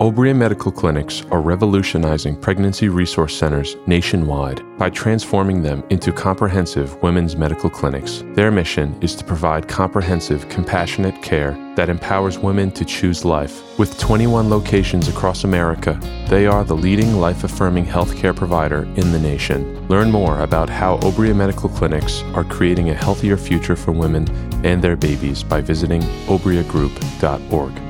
Obria Medical Clinics are revolutionizing pregnancy resource centers nationwide by transforming them into comprehensive women's medical clinics. Their mission is to provide comprehensive, compassionate care that empowers women to choose life. With 21 locations across America, they are the leading life affirming healthcare provider in the nation. Learn more about how Obria Medical Clinics are creating a healthier future for women and their babies by visiting obriagroup.org.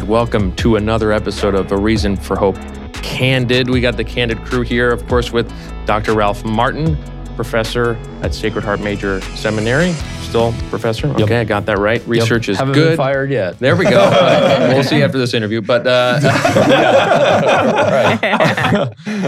right, welcome to another episode of A Reason for Hope Candid. We got the Candid crew here, of course, with Dr. Ralph Martin, professor at Sacred Heart Major Seminary. Still professor? Okay, I got that right. Research is Haven't good. been fired yet. There we go. we'll see after this interview. But uh,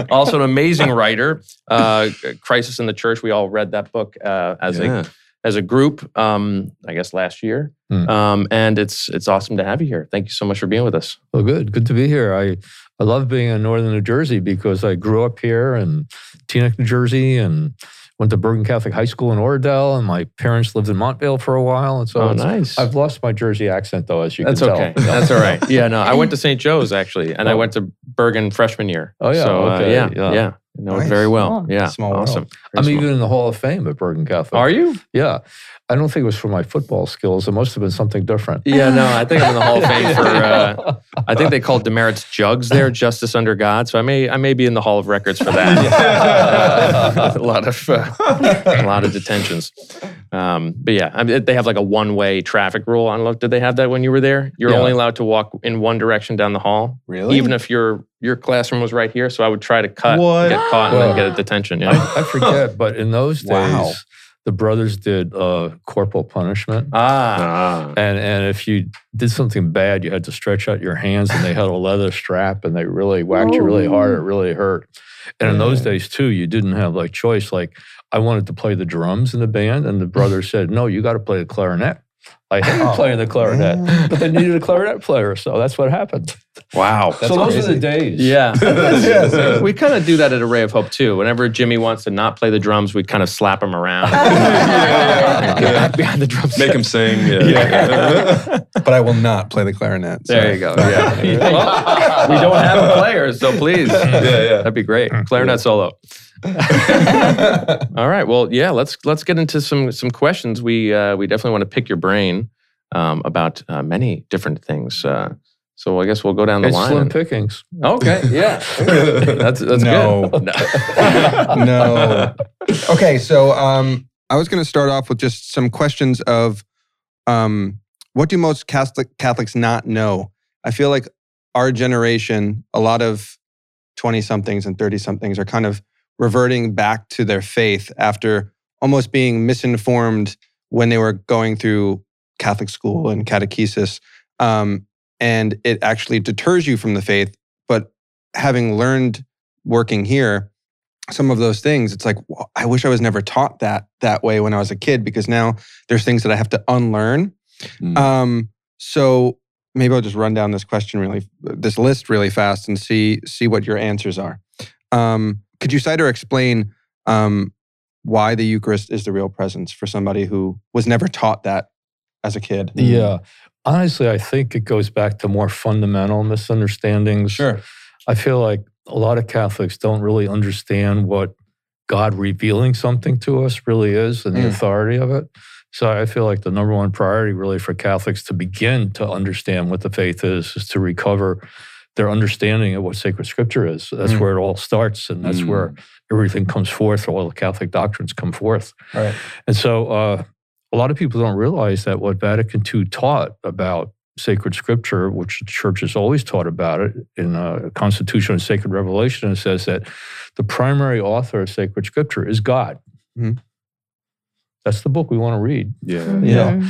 also an amazing writer. Uh, Crisis in the Church. We all read that book uh, as Yeah. a as a group. Um, I guess last year. Hmm. Um, and it's it's awesome to have you here. Thank you so much for being with us. Well, good. Good to be here. I, I love being in northern New Jersey because I grew up here in Teaneck, New Jersey, and went to Bergen Catholic High School in Oradell, and my parents lived in Montvale for a while. And so Oh, nice. I've lost my Jersey accent, though, as you That's can okay. tell. That's okay. That's all right. Yeah, no, I went to St. Joe's actually, and I Oh. went to Bergen freshman year. Oh, yeah, So, uh, yeah, yeah. yeah, I know it Nice. very well. Cool. Yeah, Small awesome. I'm Very even in the Hall of Fame at Bergen Catholic. Are you? Yeah. I don't think it was for my football skills. It must have been something different. Yeah, no, I think I'm in the Hall of Fame for. Uh, I think they called demerits jugs there, justice under God. So I may I may be in the Hall of Records for that. Uh, a lot of uh, a lot of detentions. Um, but yeah, I mean, they have like a one way traffic rule. I don't know. Did they have that when you were there? You're Yeah. only allowed to walk in one direction down the hall. Really? Even if your your classroom was right here, so I would try to cut, What? get caught, and then get a detention. Yeah. I, I forget, but in those days, Wow. the brothers did uh, corporal punishment. Ah, Ah. And and if you did something bad, you had to stretch out your hands, and they had a leather strap, and they really whacked you really hard. It really hurt. And in those days too, you didn't have like choice. Like I wanted to play the drums in the band, and the brother said, "No, you got to play the clarinet." I hated Oh, playing the clarinet, man. but they needed a clarinet player, so that's what happened. Wow. so those are the days. Yeah. Yes, yes. we kind of do that at Array of Hope too. Whenever Jimmy wants to not play the drums, we kind of slap him around. Yeah. Get back behind the drums. Make him sing. Yeah. but I will not play the clarinet. so- There you go. Yeah. Well, we don't have a player, so please. yeah, yeah. That'd be great. Clarinet solo. All right. Well, yeah. Let's let's get into some some questions. We uh, we definitely want to pick your brain um, about uh, many different things. Uh, so I guess we'll go down the It's line. slim and- pickings. okay. Yeah. that's that's good. No. no. Okay, so um, I was going to start off with just some questions of um, what do most Catholic Catholics not know? I feel like our generation, a lot of twenty somethings and thirty somethings, are kind of reverting back to their faith after almost being misinformed when they were going through Catholic school and catechesis, um, and it actually deters you from the faith. But having learned working here some of those things it's like "Wow, i wish i was never taught that that way when i was a kid because now there's things that i have to unlearn Mm. um so maybe i'll just run down this question really this list really fast and see see what your answers are um could you cite or explain um why the eucharist is the real presence for somebody who was never taught that as a kid Yeah. Honestly, I think it goes back to more fundamental misunderstandings. Sure. I feel like a lot of Catholics don't really understand what God revealing something to us really is and the Mm. authority of it. So I feel like the number one priority really for Catholics to begin to understand what the faith is is to recover their understanding of what sacred scripture is. That's Mm. where it all starts and that's Mm. where everything comes forth, all the Catholic doctrines come forth. Right. And so uh, a lot of people don't realize that what Vatican II taught about sacred scripture, which the church has always taught about it in a Constitution of Sacred Revelation, it says that the primary author of sacred scripture is God. Mhm. That's the book we want to read. Yeah. Yeah.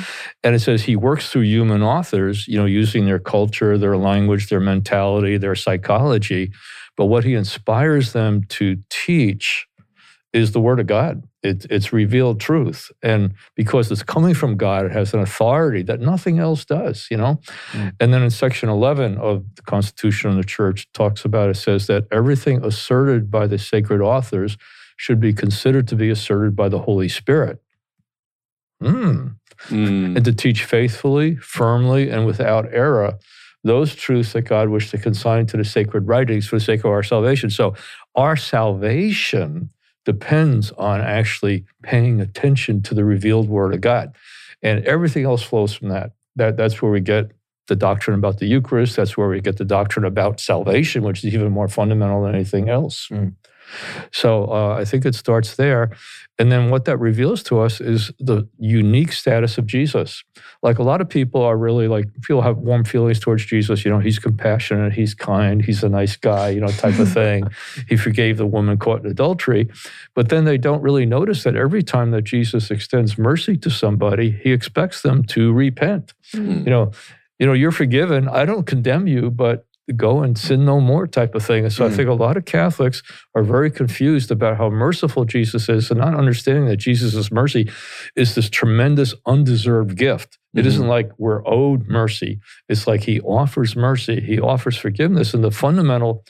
And it says he works through human authors, you know, using their culture, their language, their mentality, their psychology. But what he inspires them to teach is the Word of God. It, it's revealed truth, and because it's coming from God, it has an authority that nothing else does. You know, Mm. and then in section eleven of the Constitution of the Church talks about it says that everything asserted by the sacred authors should be considered to be asserted by the Holy Spirit. Hmm Mm. and to teach faithfully, firmly, and without error those truths that God wished to consign to the sacred writings for the sake of our salvation. So, our salvation depends on actually paying attention to the revealed Word of God, and everything else flows from that. That that's where we get the doctrine about the Eucharist. That's where we get the doctrine about salvation, which is even more fundamental than anything else. Mm. So uh, I think it starts there. And then what that reveals to us is the unique status of Jesus. Like a lot of people are really like, feel have warm feelings towards Jesus. You know, he's compassionate, he's kind, he's a nice guy, you know, type of thing. he forgave the woman caught in adultery. But then they don't really notice that every time that Jesus extends mercy to somebody, he expects them to repent. Mm. You know, you know, you're forgiven. I don't condemn you, but go and sin no more type of thing. And so I Mm. think a lot of Catholics are very confused about how merciful Jesus is and not understanding that Jesus' mercy is this tremendous undeserved gift. It Mhm. not like we're owed mercy. It's like he offers mercy. He offers forgiveness. And the fundamental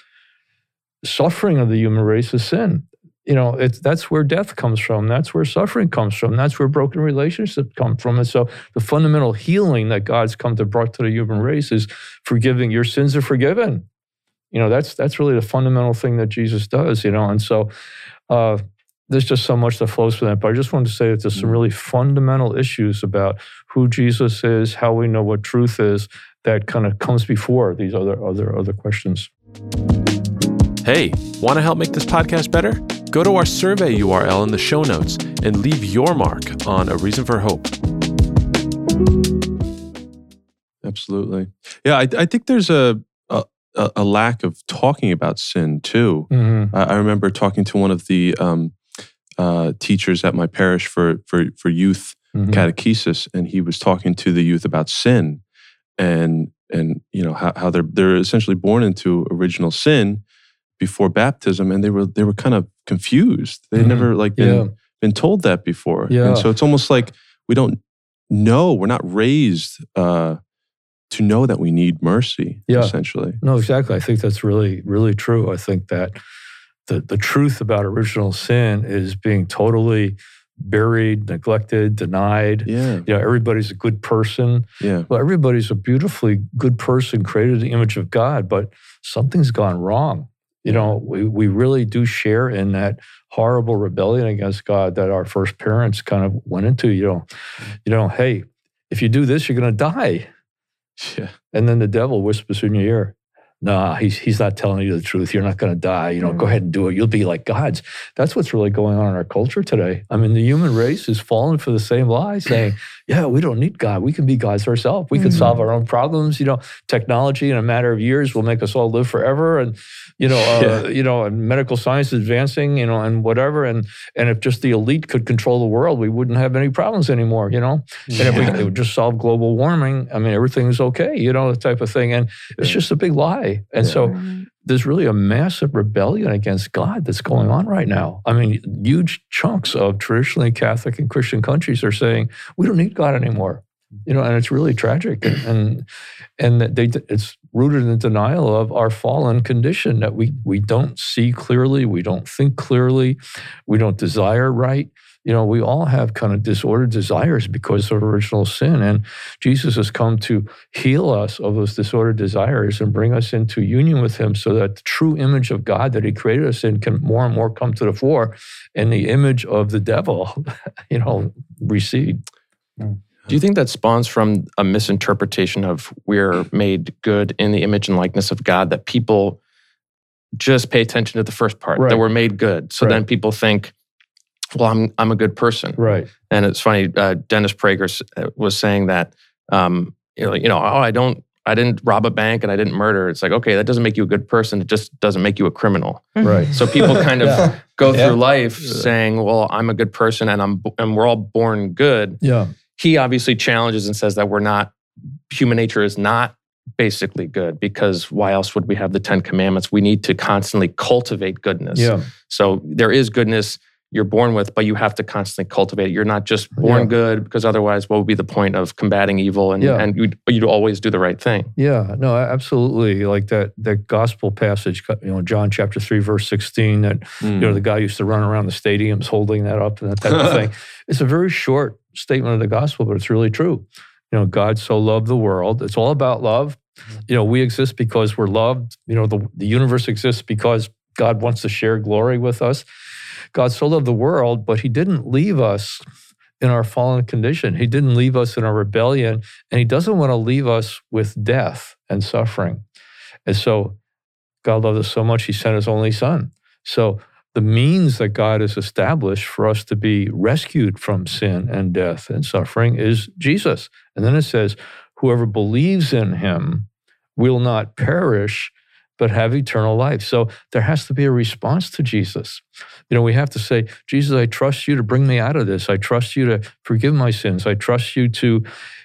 suffering of the human race is sin. You know, it's that's where death comes from. That's where suffering comes from. That's where broken relationships come from. And so the fundamental healing that God's come to brought to the human race is forgiving your sins are forgiven. You know, that's that's really the fundamental thing that Jesus does, you know. And so uh there's just so much that flows from that. But I just wanted to say that there's some really fundamental issues about who Jesus is, how we know what truth is, that kind of comes before these other other other questions. Hey, want to help make this podcast better? Go to our survey URL in the show notes and leave your mark on A Reason for Hope. Absolutely. Yeah, I, I think there's a, a a lack of talking about sin too. Mm-hmm. I I remember talking to one of the um, uh, teachers at my parish for for for youth Mm-hmm. catechesis, and he was talking to the youth about sin, and and you know how, how they're they're essentially born into original sin before baptism, and they were they were kind of confused. They would Mhm. never like been Yeah. been told that before, Yeah. and so it's almost like we don't know. We're not raised uh, to know that we need mercy. Yeah. essentially. No, exactly. I think that's really, really true. I think that the, the truth about original sin is being totally buried, neglected, denied. Yeah, You know, everybody's a good person. yeah, Well, everybody's a beautifully good person created in the image of God, but something's gone wrong. You know, mm-hmm. we, we really do share in that horrible rebellion against God that our first parents kind of went into. You know, you know, hey, if you do this, you're going to die. yeah. And then the devil whispers in your ear, nah, he's, he's not telling you the truth. You're not going to die. You know, go ahead and do it. You'll be like gods. That's what's really going on in our culture today. I mean, the human race has fallen for the same lie, saying, yeah, we don't need God. We can be gods ourselves. We can Mhm. solve our own problems. You know, technology in a matter of years will make us all live forever. And, you know, uh, you know, and medical science is advancing, you know, and whatever. And, and if just the elite could control the world, we wouldn't have any problems anymore, you know? And if we it would just solve global warming, I mean, everything's okay, you know, the type of thing. And it's just a big lie. And Yeah. so there's really a massive rebellion against God that's going on right now. I mean, huge chunks of traditionally Catholic and Christian countries are saying, we don't need God anymore. You know, and it's really tragic. And and, and that they it's rooted in the denial of our fallen condition that we we don't see clearly, we don't think clearly, we don't desire right. You know, we all have kind of disordered desires because of original sin. And Jesus has come to heal us of those disordered desires and bring us into union with Him so that the true image of God that He created us in can more and more come to the fore and the image of the devil, you know, recede. Hmm. Do you think that spawns from a misinterpretation of we're made good in the image and likeness of God that people just pay attention to the first part Right. that we're made good. So Right. then people think, well, I'm I'm a good person. Right. And it's funny. Uh, Dennis Prager uh, was saying that, um, you know, you know, oh, I don't, I didn't rob a bank and I didn't murder. It's like, okay, that doesn't make you a good person. It just doesn't make you a criminal. Right. So people kind of Yeah. go Yeah. through life Yeah. saying, well, I'm a good person and I'm and we're all born good. Yeah. He obviously challenges and says that we're not. Human nature is not basically good because why else would we have the Ten Commandments? We need to constantly cultivate goodness. Yeah. So there is goodness you're born with, but you have to constantly cultivate it. You're not just born Yeah. good because otherwise, what would be the point of combating evil and Yeah. and you'd, you'd always do the right thing? Yeah, no, absolutely. Like that that gospel passage, you know, John chapter three, verse sixteen. That you Mm. know the guy used to run around the stadiums holding that up and that type of thing. It's a very short statement of the gospel, but it's really true. You know, God so loved the world. It's all about love. You know, we exist because we're loved. You know, the the universe exists because God wants to share glory with us. God so loved the world, but He didn't leave us in our fallen condition. He didn't leave us in our rebellion, and He doesn't want to leave us with death and suffering. And so, God loved us so much, He sent His only Son. So, the means that God has established for us to be rescued from sin and death and suffering is Jesus. And then it says, Whoever believes in Him will not perish, but have eternal life. So there has to be a response to Jesus. You know, we have to say, Jesus, I trust you to bring me out of this. I trust you to forgive my sins. I trust you to,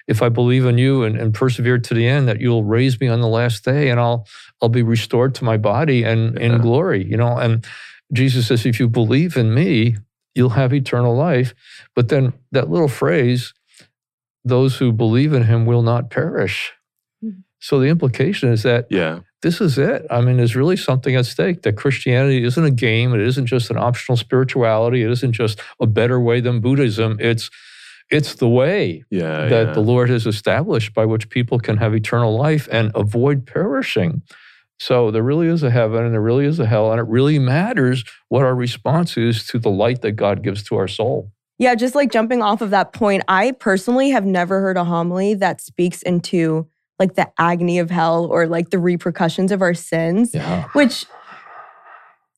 if I believe in you and, and persevere to the end, that you'll raise me on the last day and I'll I'll be restored to my body and Yeah. in glory. You know, and Jesus says, if you believe in me, you'll have eternal life. But then that little phrase, those who believe in him will not perish. Mhm. So the implication is that Yeah. This is it. I mean, there's really something at stake. That Christianity isn't a game. It isn't just an optional spirituality. It isn't just a better way than Buddhism. It's it's the way Yeah. that yeah. the Lord has established by which people can have eternal life and avoid perishing. So there really is a heaven and there really is a hell, and it really matters what our response is to the light that God gives to our soul. Yeah, just like jumping off of that point, I personally have never heard a homily that speaks into like the agony of hell or like the repercussions of our sins, Yeah. which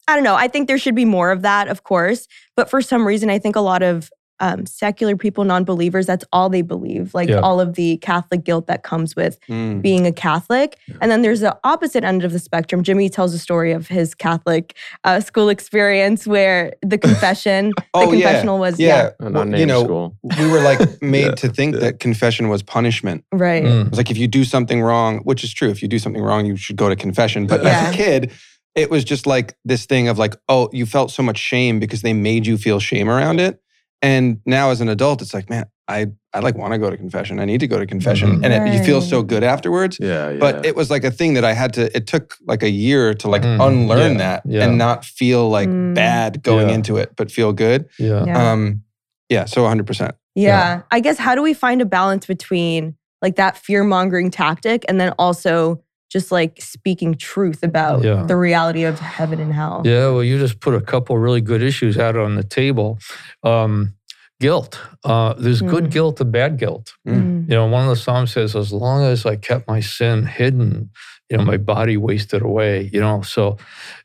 I don't know. I think there should be more of that, of course. But for some reason, I think a lot of um, secular people, non believers, that's all they believe. Like Yeah. all of the Catholic guilt that comes with Mm. being a Catholic. And then there's the opposite end of the spectrum. Jimmy tells a story of his Catholic uh, school experience where the confession, Oh, the yeah. confessional was, Yeah. An Well, you know, school. we were like made Yeah. to think that confession was punishment. right. Mm. It was like if you do something wrong, which is true, if you do something wrong, you should go to confession. But Yeah. as a kid, it was just like this thing of like, oh, you felt so much shame because they made you feel shame around it. And now as an adult, it's like, man, I I like want to go to confession. I need to go to confession, Mhm. and it, you feel so good afterwards. Yeah. Yeah. But it was like a thing that I had to. It took like a year to like Mm, unlearn yeah, that yeah. and not feel like Mm. bad going Yeah. into it, but feel good. Yeah. Yeah. Um, yeah. So 100. percent Yeah. I guess how do we find a balance between like that fear mongering tactic and then also just like speaking truth about Yeah. the reality of heaven and hell? Yeah, well, you just put a couple really good issues out on the table. Um, guilt. Uh, there's good Mm. guilt and bad guilt. Mm. You know, one of the Psalms says, as long as I kept my sin hidden, you know, my body wasted away, you know. So,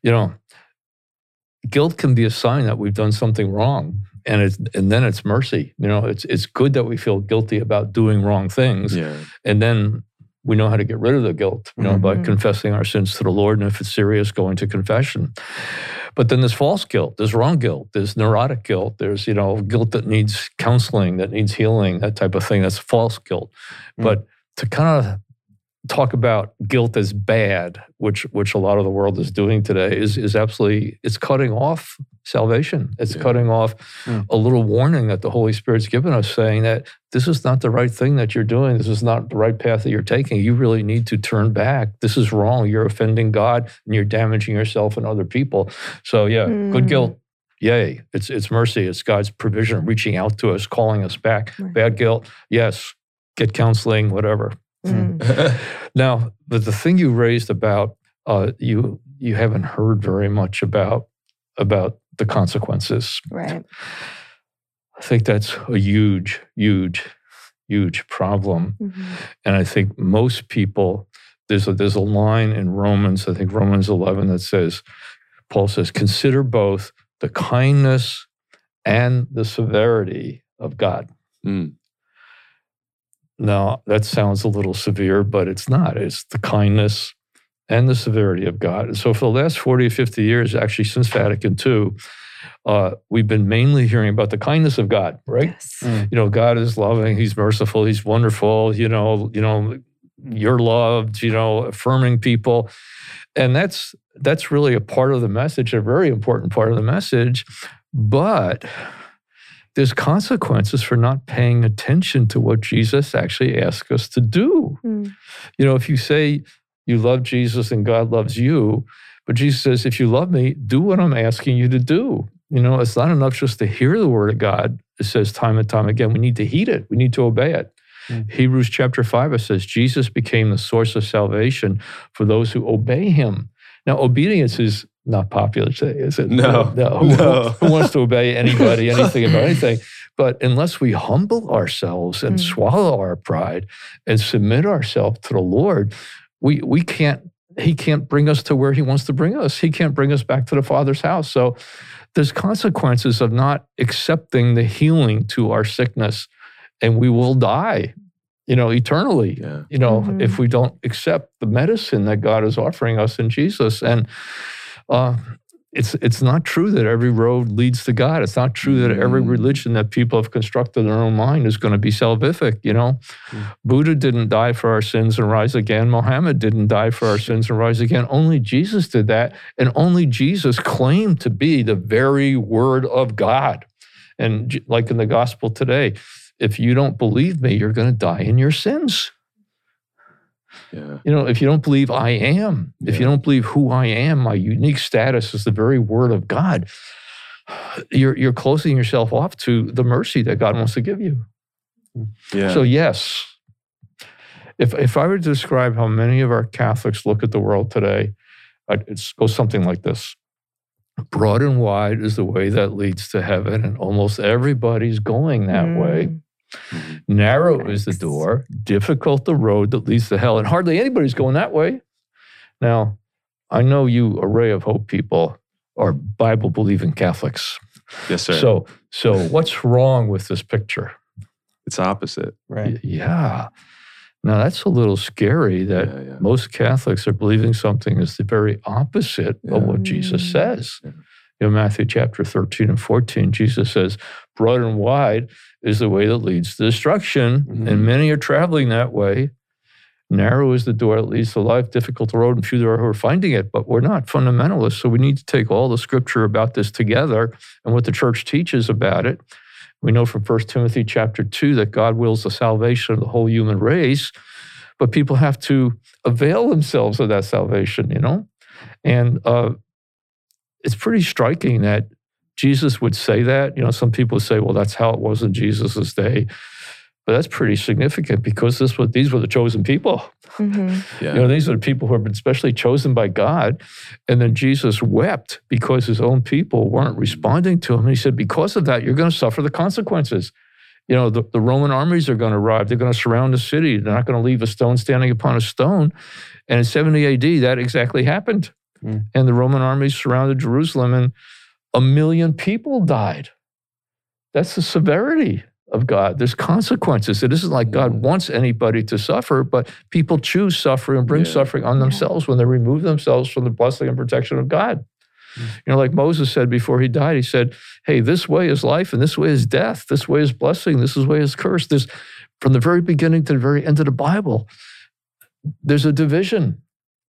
you know, guilt can be a sign that we've done something wrong. And it's and then it's mercy. You know, it's it's good that we feel guilty about doing wrong things. yeah. And then we know how to get rid of the guilt, you know, by Mhm. confessing our sins to the Lord. And if it's serious, going to confession. But then there's false guilt, there's wrong guilt, there's neurotic guilt, there's, you know, guilt that needs counseling, that needs healing, that type of thing. That's false guilt. Mm. But to kind of talk about guilt as bad, which which a lot of the world is doing today, is is absolutely it's cutting off salvation. It's Yeah. cutting off Mm. a little warning that the Holy Spirit's given us, saying that this is not the right thing that you're doing. This is not the right path that you're taking. You really need to turn back. This is wrong. You're offending God and you're damaging yourself and other people. So yeah, good Mm. guilt. Yay. It's it's mercy. It's God's provision reaching out to us, calling us back. Right. Bad guilt. Yes. Get counseling, whatever. Mm. Now, but the thing you raised about uh, you you haven't heard very much about about the consequences. Right. I think that's a huge, huge, huge problem. Mhm. And I think most people, there's a, there's a line in Romans, I think Romans 11, that says, Paul says, consider both the kindness and the severity of God. Mm. Now, that sounds a little severe, but it's not. It's the kindness and the severity of God. And so, for the last 40 or 50 years, actually, since Vatican II, uh, we've been mainly hearing about the kindness of God, right? Yes. Mm. You know, God is loving, He's merciful, He's wonderful, you know, you know, you're loved, you know, affirming people. And that's that's really a part of the message, a very important part of the message. But there's consequences for not paying attention to what Jesus actually asks us to do. Mm. You know, if you say you love Jesus and God loves you, but Jesus says, if you love me, do what I'm asking you to do. You know, it's not enough just to hear the word of God. It says time and time again, we need to heed it, we need to obey it. Mm. Hebrews chapter 5, it says, Jesus became the source of salvation for those who obey him. Now, obedience is not popular today, is it? No. Who, No. who wants to obey anybody, anything about anything? But unless we humble ourselves and Mm. swallow our pride and submit ourselves to the Lord, we we can't he can't bring us to where he wants to bring us. He can't bring us back to the Father's house. So there's consequences of not accepting the healing to our sickness, and we will die, you know, eternally Yeah. you know, Mhm. if we don't accept the medicine that God is offering us in Jesus. And uh, it's it's not true that every road leads to God. It's not true that every Mm. religion that people have constructed in their own mind is going to be salvific. You know, Mm. Buddha didn't die for our sins and rise again. Mohammed didn't die for our sins and rise again. Only Jesus did that, and only Jesus claimed to be the very Word of God. And like in the gospel today, if you don't believe me, you're going to die in your sins. Yeah. You know, if you don't believe I am, if you don't believe who I am, my unique status is the very word of God, you're you're closing yourself off to the mercy that God wants to give you. Yeah. So yes, if if I were to describe how many of our Catholics look at the world today, I'd- it goes something like this: broad and wide is the way that leads to heaven, and almost everybody's going that way. Mm. Mhm. Narrow is the door, difficult the road that leads to hell, and hardly anybody's going that way. Now, I know you array of hope people are Bible believing Catholics. Yes, sir. So, so what's wrong with this picture? it's opposite. Right. Y- Yeah. Now that's a little scary that yeah, yeah. most Catholics are believing something is the very opposite of what Jesus Mm. says. Yeah. In Matthew chapter 13 and 14, Jesus says, Broad and wide is the way that leads to destruction, Mhm. and many are traveling that way. Narrow is the door that leads to life, difficult the road, and few there are who are finding it. But we're not fundamentalists, so we need to take all the scripture about this together and what the church teaches about it. We know from 1 Timothy chapter 2 that God wills the salvation of the whole human race, but people have to avail themselves of that salvation, you know? And uh, it's pretty striking that Jesus would say that. You know, some people say, well, that's how it was in Jesus' day. But that's pretty significant because this was, these were the chosen people. Mhm. Yeah. You know, these are the people who have been specially chosen by God. And then Jesus wept because his own people weren't responding to him. And he said, because of that, you're going to suffer the consequences. You know, the, the Roman armies are going to arrive. They're going to surround the city. They're not going to leave a stone standing upon a stone. And in 70 AD, that exactly happened. Mm. And the Roman armies surrounded Jerusalem, and a million people died. That's the severity of God. There's consequences. It isn't like God Mm. wants anybody to suffer, but people choose suffering and bring Yeah. suffering on Yeah. themselves when they remove themselves from the blessing and protection of God. Mm. You know, like Moses said before he died, he said, Hey, this way is life and this way is death. This way is blessing. This is way is curse. There's from the very beginning to the very end of the Bible, there's a division,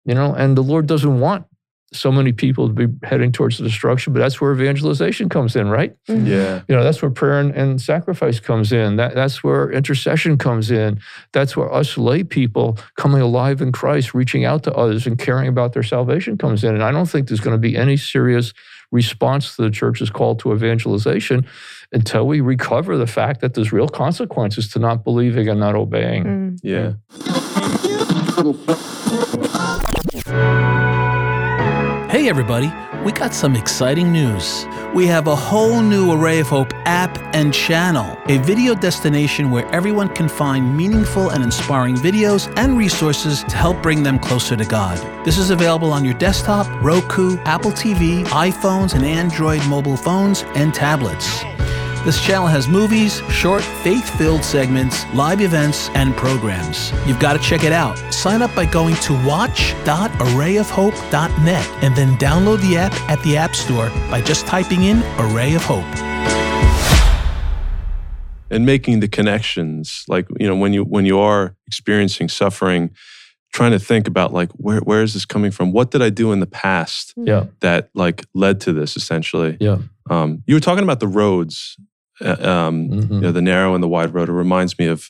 you know, and the Lord doesn't want so many people to be heading towards the destruction, but that's where evangelization comes in, right? Mhm. Yeah. You know, that's where prayer and, and sacrifice comes in. That, that's where intercession comes in. That's where us lay people coming alive in Christ, reaching out to others and caring about their salvation comes in. And I don't think there's going to be any serious response to the church's call to evangelization until we recover the fact that there's real consequences to not believing and not obeying. Mm. Yeah. Hey, everybody, we got some exciting news. We have a whole new Array of Hope app and channel, a video destination where everyone can find meaningful and inspiring videos and resources to help bring them closer to God. This is available on your desktop, Roku, Apple TV, iPhones, and Android mobile phones and tablets. This channel has movies, short, faith filled segments, live events, and programs. You've got to check it out. Sign up by going to watch.arrayofhope.net and then download the app at the App Store by just typing in Array of Hope. and making the connections like you know when you when you are experiencing suffering trying to think about like where where is this coming from? What did I do in the past Yeah. that like led to this essentially? Yeah. Um, you were talking about the roads, um, Mhm. you know, the narrow and the wide road. It reminds me of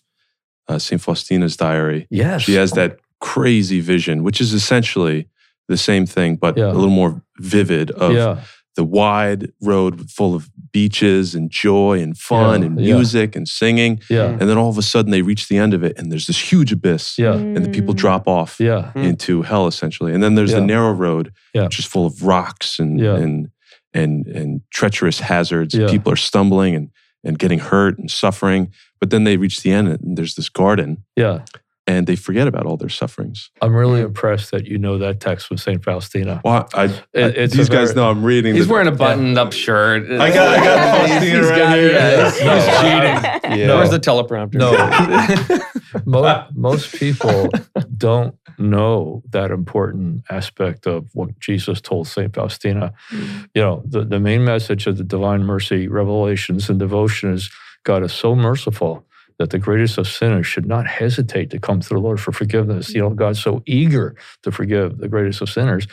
uh, Saint Faustina's diary. Yes. She has that crazy vision, which is essentially the same thing, but Yeah. a little more vivid of yeah. the wide road full of beaches and joy and fun Yeah, and yeah. music and singing. Yeah. And then all of a sudden they reach the end of it and there's this huge abyss Yeah. and the people Mm. drop off Yeah. Mm. into hell essentially. And then there's the narrow road, Yeah. which is full of rocks and Yeah. and and and treacherous hazards. Yeah. People are stumbling and and getting hurt and suffering. But then they reach the end and there's this garden Yeah. and they forget about all their sufferings. I'm really impressed that you know that text from St. Faustina. Well, I, I- It- it's these guys very- know I'm reading. He's the, wearing a buttoned-up shirt. I got- I got Faustina He's right got- here. yeah, he's- No, he's cheating. Yeah. No. Where's the teleprompter? No. Mo- most people don't know that important aspect of what Jesus told St. Faustina. Mm. You know, the, the main message of the divine mercy revelations and devotion is God is so merciful that the greatest of sinners should not hesitate to come to the Lord for forgiveness. You know, God's so eager to forgive the greatest of sinners.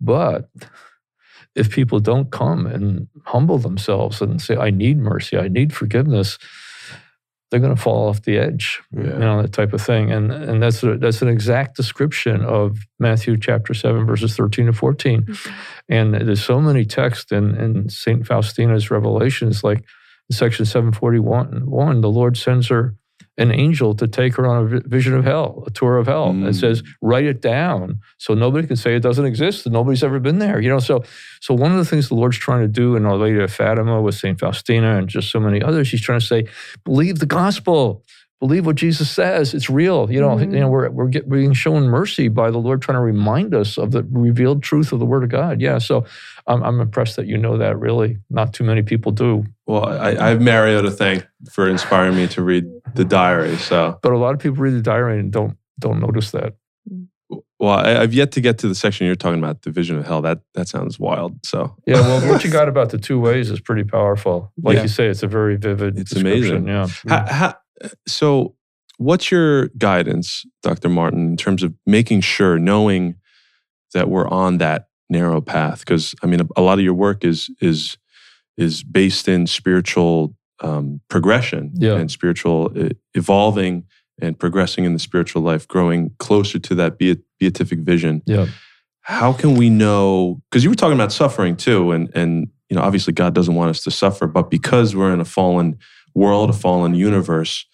But if people don't come and humble themselves and say, I need mercy, I need forgiveness, they're going to fall off the edge, Yeah. you know, that type of thing. And and that's a, that's an exact description of Matthew chapter seven, verses thirteen to fourteen. Mm-hmm. And there's so many texts in, in Saint Faustina's Revelations, like in section seven forty one, one the Lord sends her an angel to take her on a vision of hell, a tour of hell, and Mm. says, write it down so nobody can say it doesn't exist and nobody's ever been there. You know, so so one of the things the Lord's trying to do in Our Lady of Fatima with Saint Faustina and just so many others, He's trying to say, believe the gospel. Believe what Jesus says. It's real. You know, Mhm. you know, we're we're get, being shown mercy by the Lord, trying to remind us of the revealed truth of the Word of God. Yeah. So I'm, I'm impressed that you know that. Really, not too many people do. Well, I, I have Mario to thank for inspiring me to read the diary. So, But a lot of people read the diary and don't don't notice that. well, I, I've yet to get to the section you're talking about, the vision of hell. That that sounds wild. So, Yeah, well, what you got about the two ways is pretty powerful. Like Yeah. you say, it's a very vivid. It's description, amazing. Yeah. Ha, ha, so what's your guidance, Dr. Martin, in terms of making sure, knowing that we're on that narrow path? Because I mean, a, a lot of your work is is is based in spiritual um, progression Yeah. and spiritual uh, evolving and progressing in the spiritual life, growing closer to that beat, beatific vision. Yeah. How can we know? Because you were talking about suffering too, and and you know, obviously God doesn't want us to suffer, but because we're in a fallen world, a fallen universe,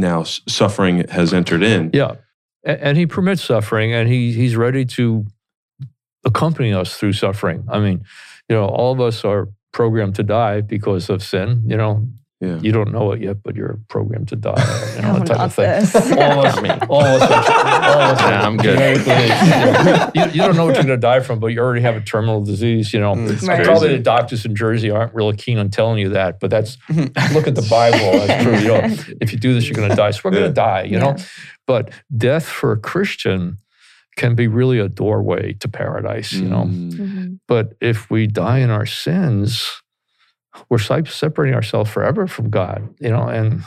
now suffering has entered in. Yeah. And he permits suffering and he he's ready to accompany us through suffering. I mean, you know, all of us are programmed to die because of sin. You know, Yeah. you don't know it yet, but you're programmed to die. You know, Oh, that type of thing. this. All of me. All of us, all of us Yeah, I'm good. genetically- you, you don't know what you're going to die from, but you already have a terminal disease. You know, Mm. It's Right. probably the doctors in Jersey aren't really keen on telling you that, but that's look at the Bible. That's true. You know, if you do this, you're going to die. So we're Yeah. going to die. You know, but death for a Christian can be really a doorway to paradise. You know, Mm. Mhm. but if we die in our sins, we're separating ourselves forever from God. You know, and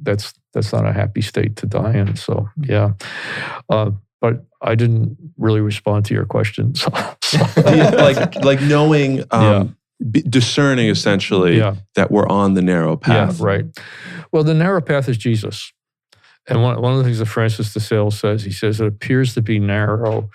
that's that's not a happy state to die in. So yeah, uh, but I didn't really respond to your question. So, so- Yeah, like like knowing, um, b- discerning essentially yeah. that we're on the narrow path. Yeah, right. Well, the narrow path is Jesus. And one, one of the things that Francis de Sales says, he says it appears to be narrow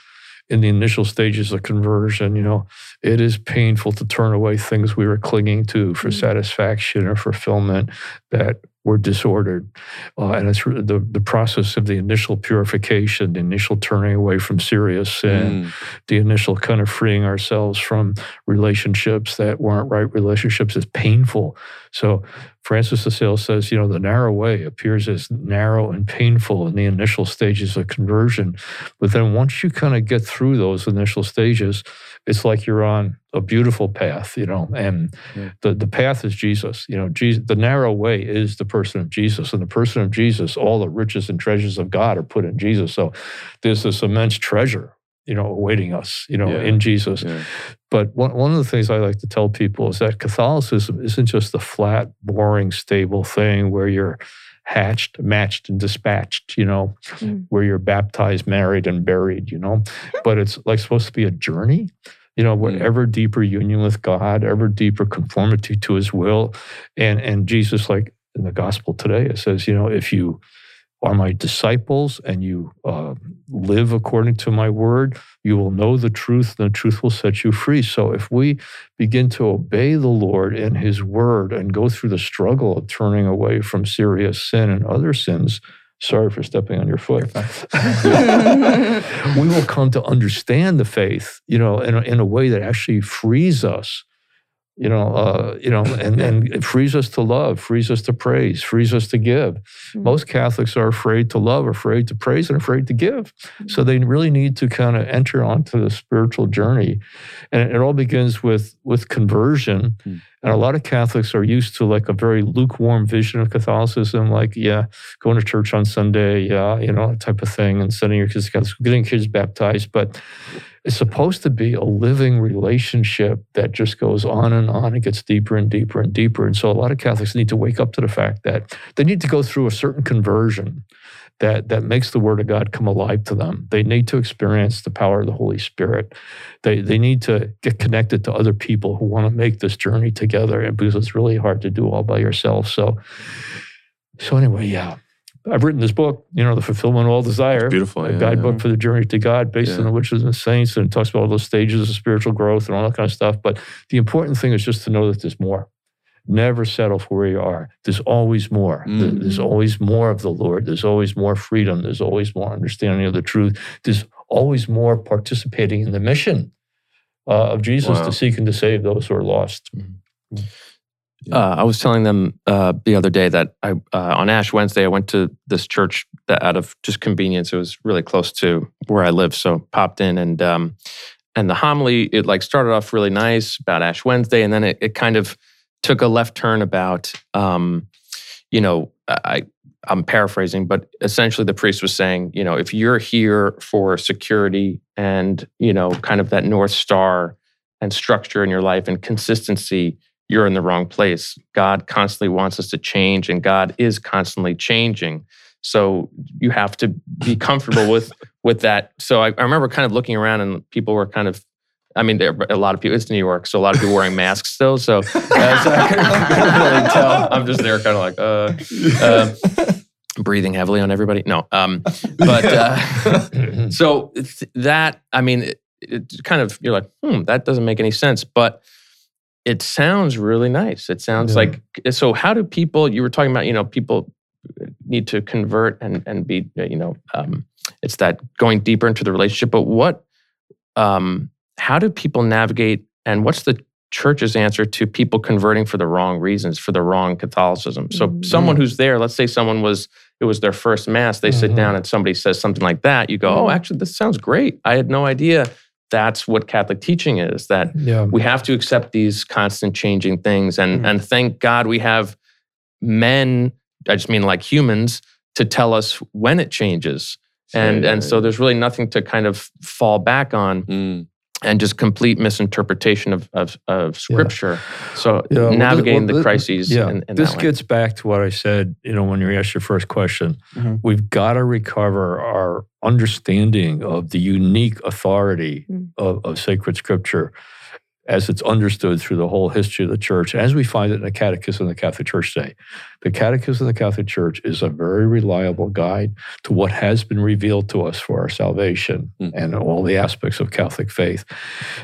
in the initial stages of conversion. You know, it is painful to turn away things we were clinging to for Mhm. satisfaction or fulfillment that were disordered. Uh, and it's the, the process of the initial purification, the initial turning away from serious sin, Mm. the initial kind of freeing ourselves from relationships that weren't right relationships is painful. So Francis de Sales says, you know, the narrow way appears as narrow and painful in the initial stages of conversion. But then once you kind of get through those initial stages, it's like you're on a beautiful path, you know, mm-hmm. and Yeah. the, the path is Jesus. You know, Jesus, the narrow way is the person of Jesus. And the person of Jesus, all the riches and treasures of God are put in Jesus. So there's this immense treasure, you know, awaiting us, you know, Yeah. in Jesus. Yeah. But one, one of the things I like to tell people is that Catholicism isn't just a flat, boring, stable thing where you're hatched, matched, and dispatched, you know, Mm. where you're baptized, married, and buried, you know. But it's like supposed to be a journey, you know, Mm. ever deeper union with God, ever deeper conformity to his will. And and Jesus, like in the gospel today, it says, you know, if you are my disciples and you uh, live according to my word, you will know the truth, and the truth will set you free. So if we begin to obey the Lord and his word and go through the struggle of turning away from serious sin and other sins, sorry for stepping on your foot. we will come to understand the faith, you know, in a, in a way that actually frees us, you know, uh, you know, and, and it frees us to love, frees us to praise, frees us to give. Mm. Most Catholics are afraid to love, afraid to praise, and afraid to give. So they really need to kind of enter onto the spiritual journey, and it all begins with with conversion. Mm. And a lot of Catholics are used to like a very lukewarm vision of Catholicism, like yeah, going to church on Sunday, yeah, you know, type of thing, and sending your kids to Catholic school, getting kids baptized. But it's supposed to be a living relationship that just goes on and on. It gets deeper and deeper and deeper. And so a lot of Catholics need to wake up to the fact that they need to go through a certain conversion that, that makes the Word of God come alive to them. They need to experience the power of the Holy Spirit. They, they need to get connected to other people who want to make this journey together. And because it's really hard to do all by yourself. So, so anyway, yeah. I've written this book, you know, The Fulfillment of All Desire Beautiful. a yeah, guidebook yeah. for the journey to God based Yeah. on the witches and the saints, and it talks about all those stages of spiritual growth and all that kind of stuff. But the important thing is just to know that there's more. Never settle for where you are. There's always more. Mm. There's always more of the Lord. There's always more freedom. There's always more understanding of the truth. There's always more participating in the mission uh, of Jesus Wow. to seek and to save those who are lost. Uh, I was telling them uh, the other day that I, uh, on Ash Wednesday, I went to this church that out of just convenience. It was really close to where I live, so popped in and um, and the homily it like started off really nice about Ash Wednesday, and then it, it kind of took a left turn about, um, you know, I I'm paraphrasing, but essentially the priest was saying, you know, if you're here for security and you know, kind of that north star and structure in your life and consistency you're in the wrong place. God constantly wants us to change, and God is constantly changing. So you have to be comfortable with with that. So I, I remember kind of looking around, and people were kind of. I mean, there, a lot of people. It's New York, so a lot of people wearing masks still. So, uh, so I couldn't really tell. I'm just there, kind of like, uh, um, breathing heavily on everybody. No, um, but uh, so that. I mean, it, it kind of you're like, hmm, that doesn't make any sense, but it sounds really nice. It sounds Yeah. like so. How do people? You were talking about, you know, people need to convert and and be, you know, um, it's that going deeper into the relationship. But what, um, how do people navigate? And what's the church's answer to people converting for the wrong reasons, for the wrong Catholicism? So Mhm. someone who's there, let's say someone was it was their first mass, they sit Mhm. down and somebody says something like that. You go, oh, actually, this sounds great. I had no idea that's what Catholic teaching is. That yeah. we have to accept these constant changing things and Mhm. and thank god we have men i just mean like humans to tell us when it changes and Yeah, and yeah, so there's really nothing to kind of fall back on Mm. And just complete misinterpretation of of, of scripture so Yeah, well, th- navigating well, the th- crises Yeah, in, in this that way. gets back to what I said. You know, when you asked your first question, Mhm. we've got to recover our understanding of the unique authority Mm. of, of sacred scripture as it's understood through the whole history of the church, as we find it in the Catechism of the Catholic Church today. The Catechism of the Catholic Church is a very reliable guide to what has been revealed to us for our salvation Mhm. and all the aspects of Catholic faith.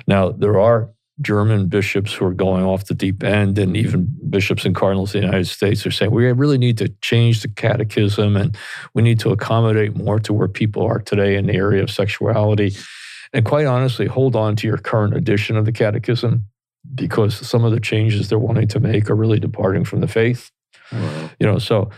Now, there are German bishops who are going off the deep end, and even bishops and cardinals in the United States are saying we really need to change the catechism and we need to accommodate more to where people are today in the area of sexuality. And quite honestly, hold on to your current edition of the catechism because some of the changes they're wanting to make are really departing from the faith. Wow. You know, so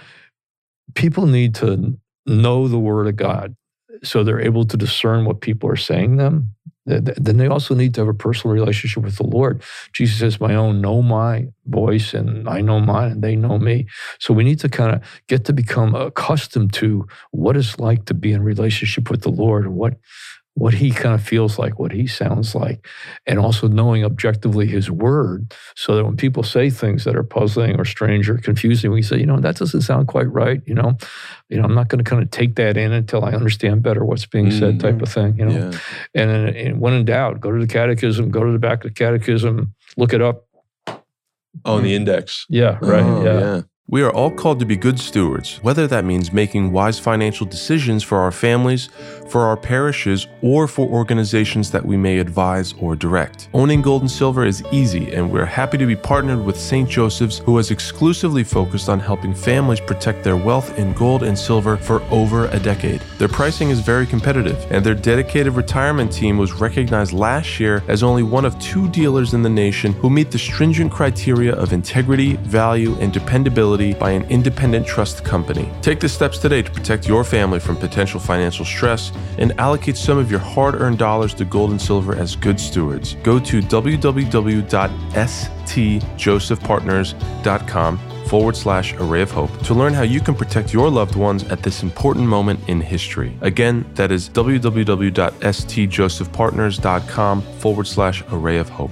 people need to know the word of God so they're able to discern what people are saying them. Th- th- Then they also need to have a personal relationship with the Lord. Jesus says, My own know my voice, and I know mine, and they know me. So we need to kind of get to become accustomed to what it's like to be in relationship with the Lord and what what he kind of feels like, what he sounds like, and also knowing objectively his word, so that when people say things that are puzzling or strange or confusing, we say, you know, that doesn't sound quite right. You know, you know, I'm not going to kind of take that in until I understand better what's being said, type Mm. of thing. You know, Yeah. and, then, and when in doubt, go to the catechism, go to the back of the catechism, look it up. Oh, the index. Yeah, right. Oh, yeah. We are all called to be good stewards, whether that means making wise financial decisions for our families, for our parishes, or for organizations that we may advise or direct. Owning gold and silver is easy, and we're happy to be partnered with St. Joseph's, who has exclusively focused on helping families protect their wealth in gold and silver for over a decade. Their pricing is very competitive, and their dedicated retirement team was recognized last year as only one of two dealers in the nation who meet the stringent criteria of integrity, value, and dependability by an independent trust company. Take the steps today to protect your family from potential financial stress and allocate some of your hard earned dollars to gold and silver as good stewards. Go to www.stjosephpartners.com forward slash array of hope to learn how you can protect your loved ones at this important moment in history. Again, that is www.stjosephpartners.com forward slash array of hope.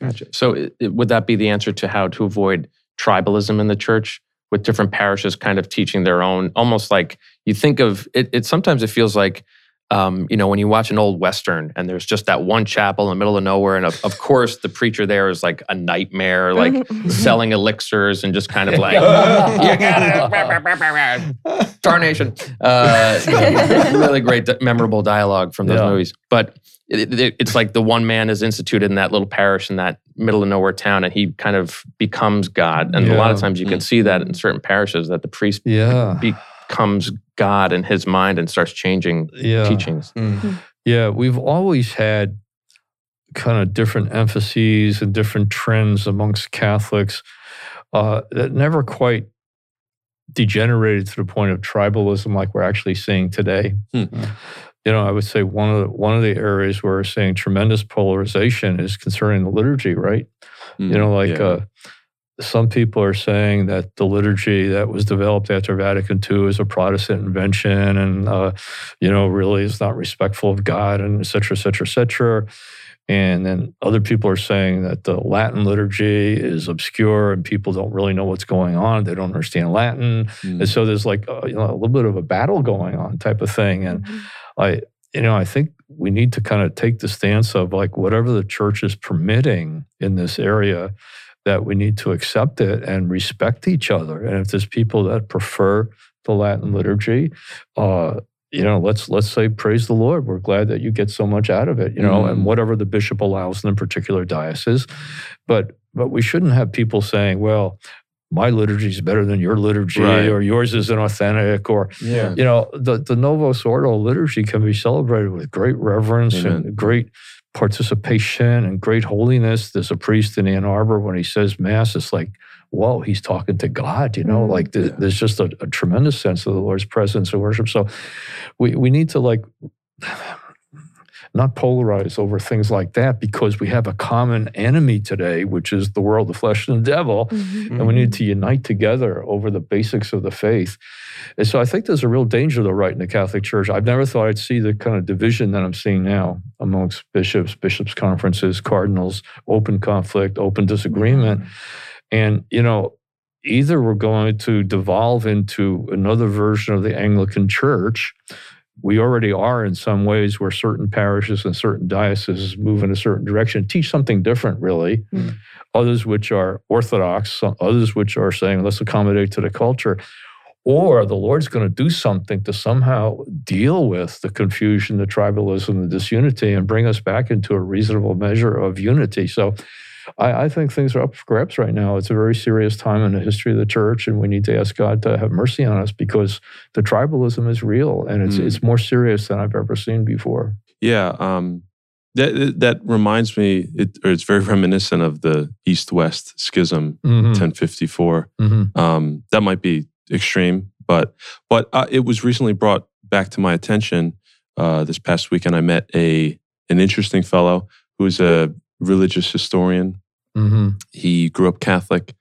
Gotcha. So, it, it- would that be the answer to how to avoid tribalism in the church, with different parishes kind of teaching their own? Almost like you think of it. it sometimes it feels like, um, you know, when you watch an old western and there's just that one chapel in the middle of nowhere, and of, of course the preacher there is like a nightmare, like selling elixirs and just kind of like, you got it, tarnation. Uh, really great, memorable dialogue from those Yeah. movies, but it, it- it's like the one man is instituted in that little parish in that middle of nowhere town and he kind of becomes god and a lot of times you can see that in certain parishes that the priest Yeah. Becomes god in his mind and starts changing Yeah. teachings Mm. Yeah, we've always had kind of different emphases and different trends amongst Catholics uh, that never quite degenerated to the point of tribalism like we're actually seeing today. Hmm. You know, I would say one of the, one of the areas where we're seeing tremendous polarization is concerning the liturgy, right? You know, like Mm, Yeah. uh, some people are saying that the liturgy that was developed after Vatican II is a Protestant invention and, uh, you know, really is not respectful of God and et cetera, et cetera, et cetera. And then other people are saying that the Latin liturgy is obscure and people don't really know what's going on. They don't understand Latin. Mm. And so there's like uh, you know, a little bit of a battle going on type of thing. And I, you know, I think we need to kind of take the stance of like whatever the church is permitting in this area, that we need to accept it and respect each other. And if there's people that prefer the Latin liturgy, uh, you know, let's let's say praise the Lord. We're glad that you get so much out of it, you know, Mm. and whatever the bishop allows in a particular diocese. But but we shouldn't have people saying, well, my liturgy is better than your liturgy, Right. or yours isn't authentic, or yeah. you know, the, the Novus Ordo liturgy can be celebrated with great reverence Amen. and great participation and great holiness. There's a priest in Ann Arbor when he says Mass, it's like, whoa, he's talking to God, you know, Mm. like th- Yeah. there's just a, a tremendous sense of the Lord's presence and worship. So we, we need to like not polarize over things like that because we have a common enemy today, which is the world, the flesh, and the devil Mhm. and we need to unite together over the basics of the faith. And so I think there's a real danger, though, right in the Catholic Church. I've never thought I'd see the kind of division that I'm seeing now amongst bishops, bishops' conferences, cardinals, open conflict, open disagreement. And, you know, either we're going to devolve into another version of the Anglican Church. We already are in some ways where certain parishes and certain dioceses move in a certain direction, teach something different, really. Mm. Others which are orthodox, some- others which are saying, let's accommodate to the culture. Or the Lord's going to do something to somehow deal with the confusion, the tribalism, the disunity, and bring us back into a reasonable measure of unity. So I, I think things are up for grabs right now. It's a very serious time in the history of the church, and we need to ask God to have mercy on us because the tribalism is real and it's Mm. it's more serious than I've ever seen before. Yeah, um, that that reminds me, it, or it's very reminiscent of the East-West Schism, Mm-hmm. 1054. Mm-hmm. Um, that might be extreme, but but uh, it was recently brought back to my attention uh, this past weekend. I met a an interesting fellow who's a religious historian. Mm-hmm. He grew up Catholic,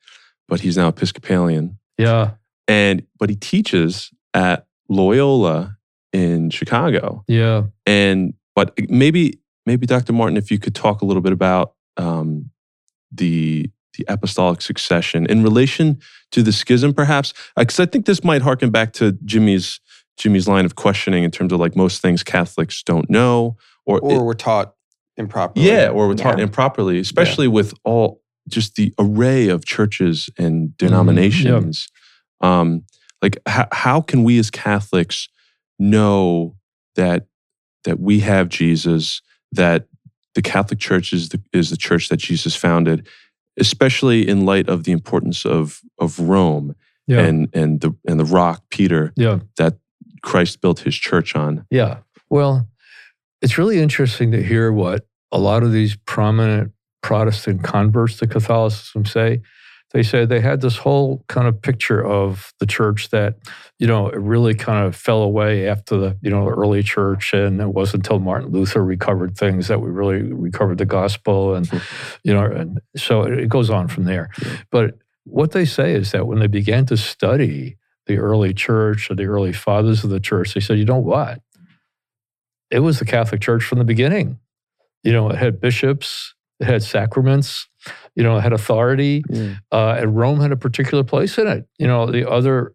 but he's now Episcopalian, Yeah. and but he teaches at Loyola in Chicago. Yeah. And but maybe maybe Dr. Martin, if you could talk a little bit about um, the the apostolic succession in relation to the schism, perhaps, because I think this might harken back to Jimmy's Jimmy's line of questioning in terms of like most things Catholics don't know, or, or it- we're taught improperly. yeah, or we're taught Yeah. improperly, especially with all just the array of churches and denominations. Um, like, how, how can we as Catholics know that that we have Jesus, that the Catholic Church is the is the church that Jesus founded, especially in light of the importance of of Rome Yeah. and and the and the rock Peter yeah. that Christ built his church on. Yeah. Well, it's really interesting to hear what a lot of these prominent Protestant converts to Catholicism say. They say they had this whole kind of picture of the church that, you know, it really kind of fell away after the, you know, the early church. And it wasn't until Martin Luther recovered things that we really recovered the gospel. And, you know, and so it goes on from there. But what they say is that when they began to study the early church or the early fathers of the church, they said, you know what? It was the Catholic Church from the beginning. You know, it had bishops, it had sacraments, you know, it had authority, uh, and Rome had a particular place in it. You know, the other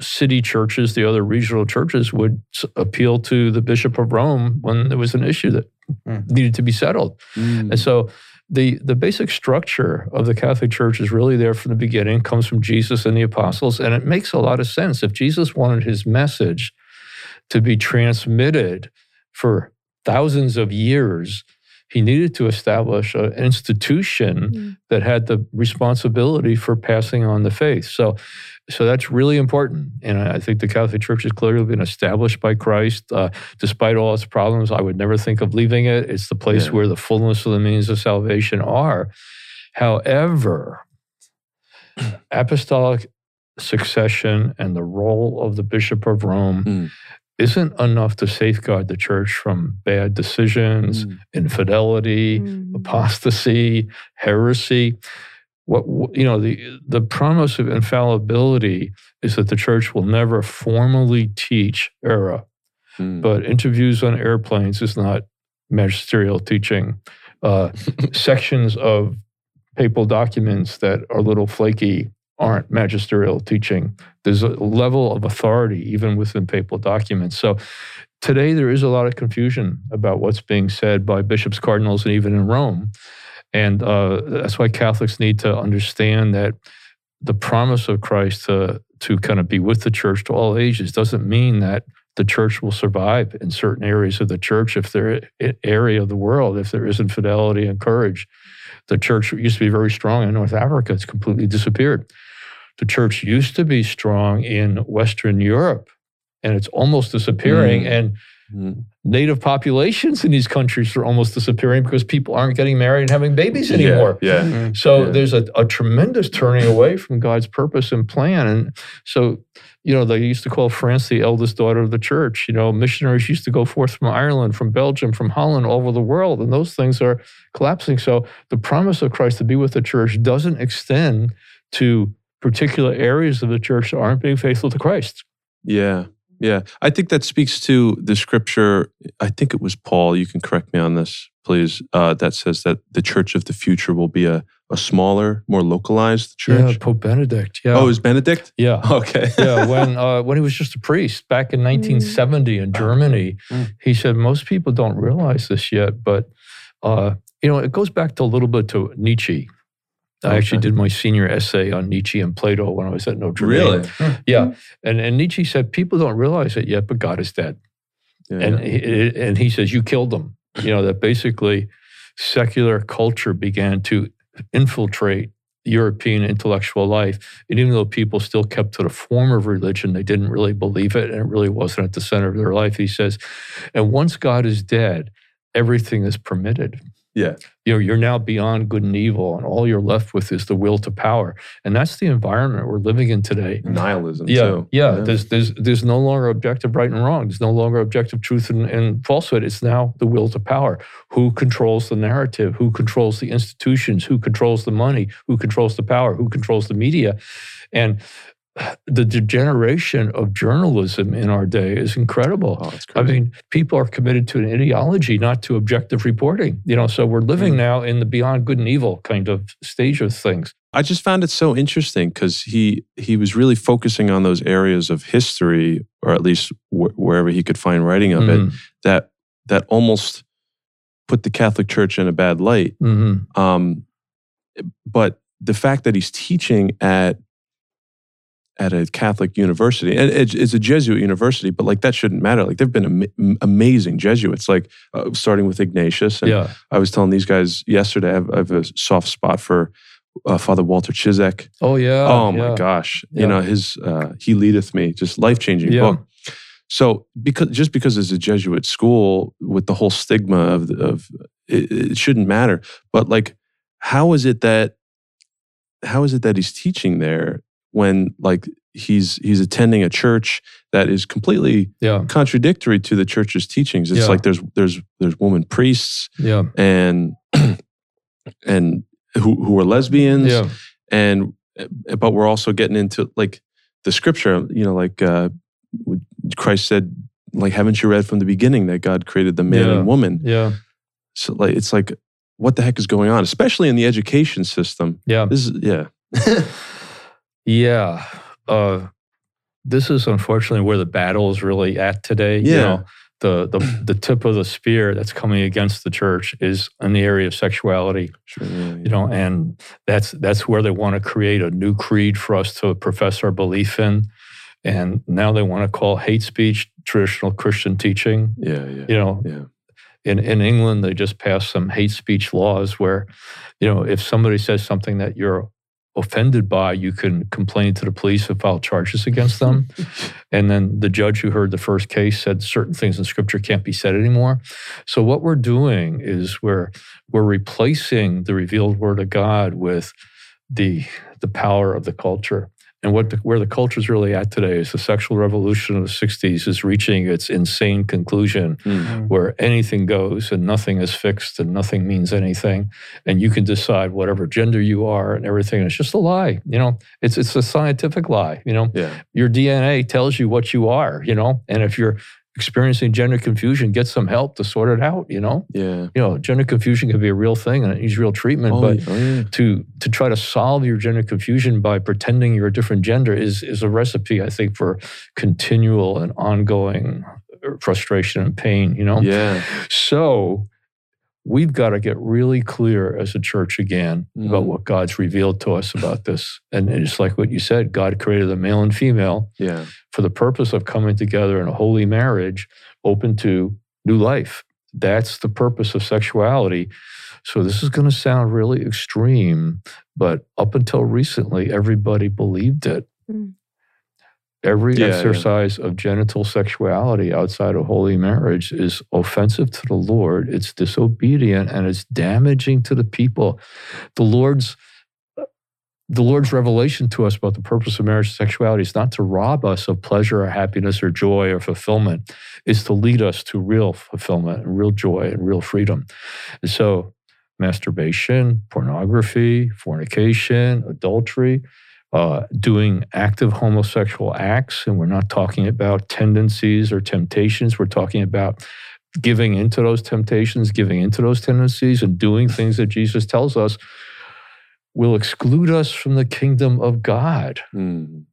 city churches, the other regional churches would s- appeal to the Bishop of Rome when there was an issue that Mm. needed to be settled. And so the the basic structure of the Catholic Church is really there from the beginning, comes from Jesus and the apostles, and it makes a lot of sense. If Jesus wanted his message to be transmitted for thousands of years, he needed to establish an institution that had the responsibility for passing on the faith. So so that's really important. And I think the Catholic Church has clearly been established by Christ. Uh, despite all its problems, I would never think of leaving it. It's the place Yeah. where the fullness of the means of salvation are. However, apostolic succession and the role of the Bishop of Rome Mm. Isn't enough to safeguard the church from bad decisions, Mm. infidelity, Mm. apostasy, heresy. What what- you know, the the promise of infallibility is that the church will never formally teach error, Mm. but interviews on airplanes is not magisterial teaching. Uh, sections of papal documents that are a little flaky aren't magisterial teaching. There's a level of authority even within papal documents. So today there is a lot of confusion about what's being said by bishops, cardinals, and even in Rome. And uh, that's why Catholics need to understand that the promise of Christ to, to kind of be with the church to all ages doesn't mean that the church will survive in certain areas of the church if there area of the world if there isn't fidelity and courage. The church used to be very strong in North Africa; it's completely disappeared. The church used to be strong in Western Europe, and it's almost disappearing. Mm. And Mm. native populations in these countries are almost disappearing because people aren't getting married and having babies Yeah, anymore. Yeah. Mhm. So Yeah. there's a, a tremendous turning away from God's purpose and plan. And so, you know, they used to call France the eldest daughter of the church. You know, missionaries used to go forth from Ireland, from Belgium, from Holland, all over the world. And those things are collapsing. So the promise of Christ to be with the church doesn't extend to particular areas of the church that aren't being faithful to Christ. Yeah. Yeah. I think that speaks to the scripture. I think it was Paul. You can correct me on this, please. Uh, that says that the church of the future will be a, a smaller, more localized church. Yeah, Pope Benedict. Yeah. Oh, is Benedict? yeah. Okay. yeah, when uh, when he was just a priest back in 1970 in Germany, Mm. he said most people don't realize this yet, but uh, you know it goes back to a little bit to Nietzsche. I actually did my senior essay on Nietzsche and Plato when I was at Notre Dame. Really? yeah, and and Nietzsche said people don't realize it yet, but God is dead, Yeah. and he, and he says you killed them. You know that basically secular culture began to infiltrate European intellectual life. And even though people still kept to the form of religion, they didn't really believe it and it really wasn't at the center of their life. He says, and once God is dead, everything is permitted. Yeah. You know, you're now beyond good and evil, and all you're left with is the will to power. And that's the environment we're living in today. Nihilism, Yeah, too. yeah. There's there's there's no longer objective right and wrong. There's no longer objective truth and, and falsehood. It's now the will to power. Who controls the narrative? Who controls the institutions? Who controls the money? Who controls the power? Who controls the media? And the degeneration of journalism in our day is incredible. Oh, I mean, people are committed to an ideology, not to objective reporting. You know, so we're living Mm. now in the beyond good and evil kind of stage of things. I just found it so interesting because he he was really focusing on those areas of history, or at least wh- wherever he could find writing of it, Mhm. that that almost put the Catholic Church in a bad light. Mhm. Um, but the fact that he's teaching at at a Catholic university, and it's, it's a Jesuit university, but like that shouldn't matter. Like they've been am- amazing Jesuits, like uh, starting with Ignatius. And Yeah. I was telling these guys yesterday, I have, I have a soft spot for uh, Father Walter Ciszek. Oh yeah. oh yeah. my gosh, Yeah. you know his uh, He Leadeth Me, just life changing Yeah. book. So because just because it's a Jesuit school with the whole stigma of of it, it shouldn't matter, but like how is it that how is it that he's teaching there when like he's he's attending a church that is completely Yeah. contradictory to the church's teachings? It's Yeah. like there's there's there's woman priests Yeah. and and who who are lesbians Yeah. and but we're also getting into like the scripture you know like uh christ said like haven't you read from the beginning that god created the man Yeah. and woman Yeah. so like it's like what the heck is going on especially in the education system Yeah. this is yeah Yeah. Uh, this is unfortunately where the battle is really at today. You Yeah. know, the, the the tip of the spear that's coming against the church is in the area of sexuality. sure, yeah, You know, and that's that's where they want to create a new creed for us to profess our belief in. And now they want to call hate speech traditional Christian teaching. yeah yeah You know, yeah in, in England, they just passed some hate speech laws where, you know, if somebody says something that you're offended by, you can complain to the police and file charges against them. and then the judge who heard the first case said certain things in scripture can't be said anymore. So what we're doing is we're we're replacing the revealed word of God with the the power of the culture. And what the, where the culture is really at today is the sexual revolution of the 60s is reaching its insane conclusion Mm. where anything goes and nothing is fixed and nothing means anything. And you can decide whatever gender you are and everything. It's just a lie you know? It's it's a scientific lie you know? Yeah. Your dna tells you what you are you know? And if you're experiencing gender confusion get some help to sort it out you know? Yeah. You know gender confusion can be a real thing and it needs real treatment oh, but oh, yeah. to to try to solve your gender confusion by pretending you're a different gender is is a recipe i think for continual and ongoing uh, frustration and pain you know? Yeah. So we've got to get really clear as a church again about Mhm. what God's revealed to us about this. And it's like what you said God created the male and female yeah for the purpose of coming together in a holy marriage open to new life. That's the purpose of sexuality. So this is going to sound really extreme, but up until recently, everybody believed it. Mm. Every Yeah, yeah. exercise of genital sexuality outside of holy marriage is offensive to the Lord. It's disobedient and it's damaging to the people. The Lord's the Lord's revelation to us about the purpose of marriage and sexuality is not to rob us of pleasure or happiness or joy or fulfillment. It's to lead us to real fulfillment and real joy and real freedom. And so masturbation, pornography, fornication, adultery, uh, doing active homosexual acts. And we're not talking about tendencies or temptations. We're talking about giving into those temptations, giving into those tendencies, and doing things that Jesus tells us will exclude us from the kingdom of God. Mm.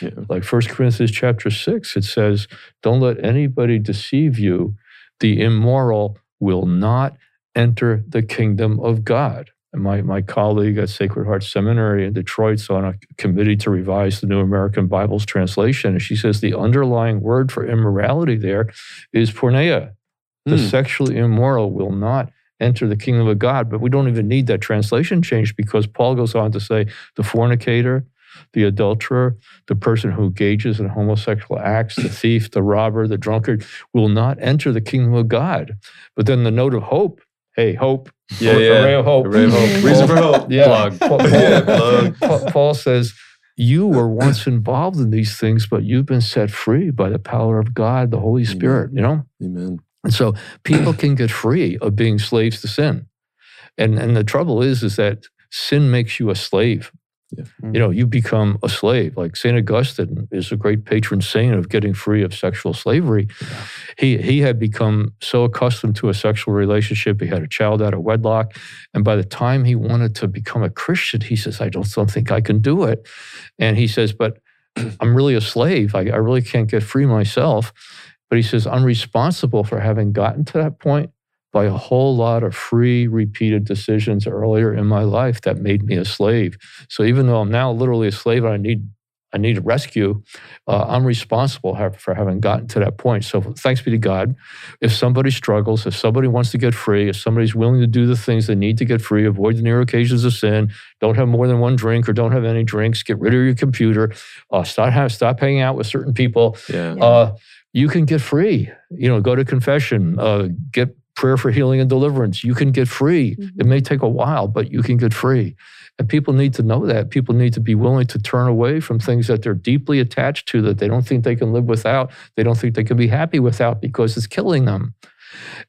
yeah Like 1 Corinthians chapter 6, it says, Don't let anybody deceive you. The immoral will not enter the kingdom of God. And my, my colleague at Sacred Heart Seminary in Detroit's on a committee to revise the New American Bible's translation. And she says the underlying word for immorality there is porneia. The Mm. sexually immoral will not enter the kingdom of God. But we don't even need that translation change because Paul goes on to say the fornicator, the adulterer, the person who engages in homosexual acts, the thief, the robber, the drunkard will not enter the kingdom of God. But then the note of hope, hey, hope, yeah a yeah ray of hope. A ray of hope. reason for hope Yeah. plug Paul, Paul- Yeah, plug. Pa- Paul says, You were once involved in these things, but you've been set free by the power of God, the Holy Spirit, you know? amen And so people can get free of being slaves to sin. And and the trouble is is that sin makes you a slave. Yeah. You know, you become a slave. Like St. Augustine is a great patron saint of getting free of sexual slavery. He, he had become so accustomed to a sexual relationship. He had a child out of wedlock. And by the time he wanted to become a Christian, he says, I don't, don't think I can do it. And he says, But I'm really a slave. I, I really can't get free myself. But he says, I'm responsible for having gotten to that point by a whole lot of free, repeated decisions earlier in my life that made me a slave. So even though I'm now literally a slave and I need I need a rescue, uh, I'm responsible for having gotten to that point. So thanks be to God. If somebody struggles, if somebody wants to get free, if somebody's willing to do the things they need to get free, avoid the near occasions of sin, don't have more than one drink or don't have any drinks, get rid of your computer, uh, stop, have, stop hanging out with certain people. Yeah. Uh, you can get free. You know, go to confession, uh, get prayer for healing and deliverance. You can get free. Mm-hmm. It may take a while, but you can get free. And people need to know that. People need to be willing to turn away from things that they're deeply attached to, that they don't think they can live without, they don't think they can be happy without because it's killing them.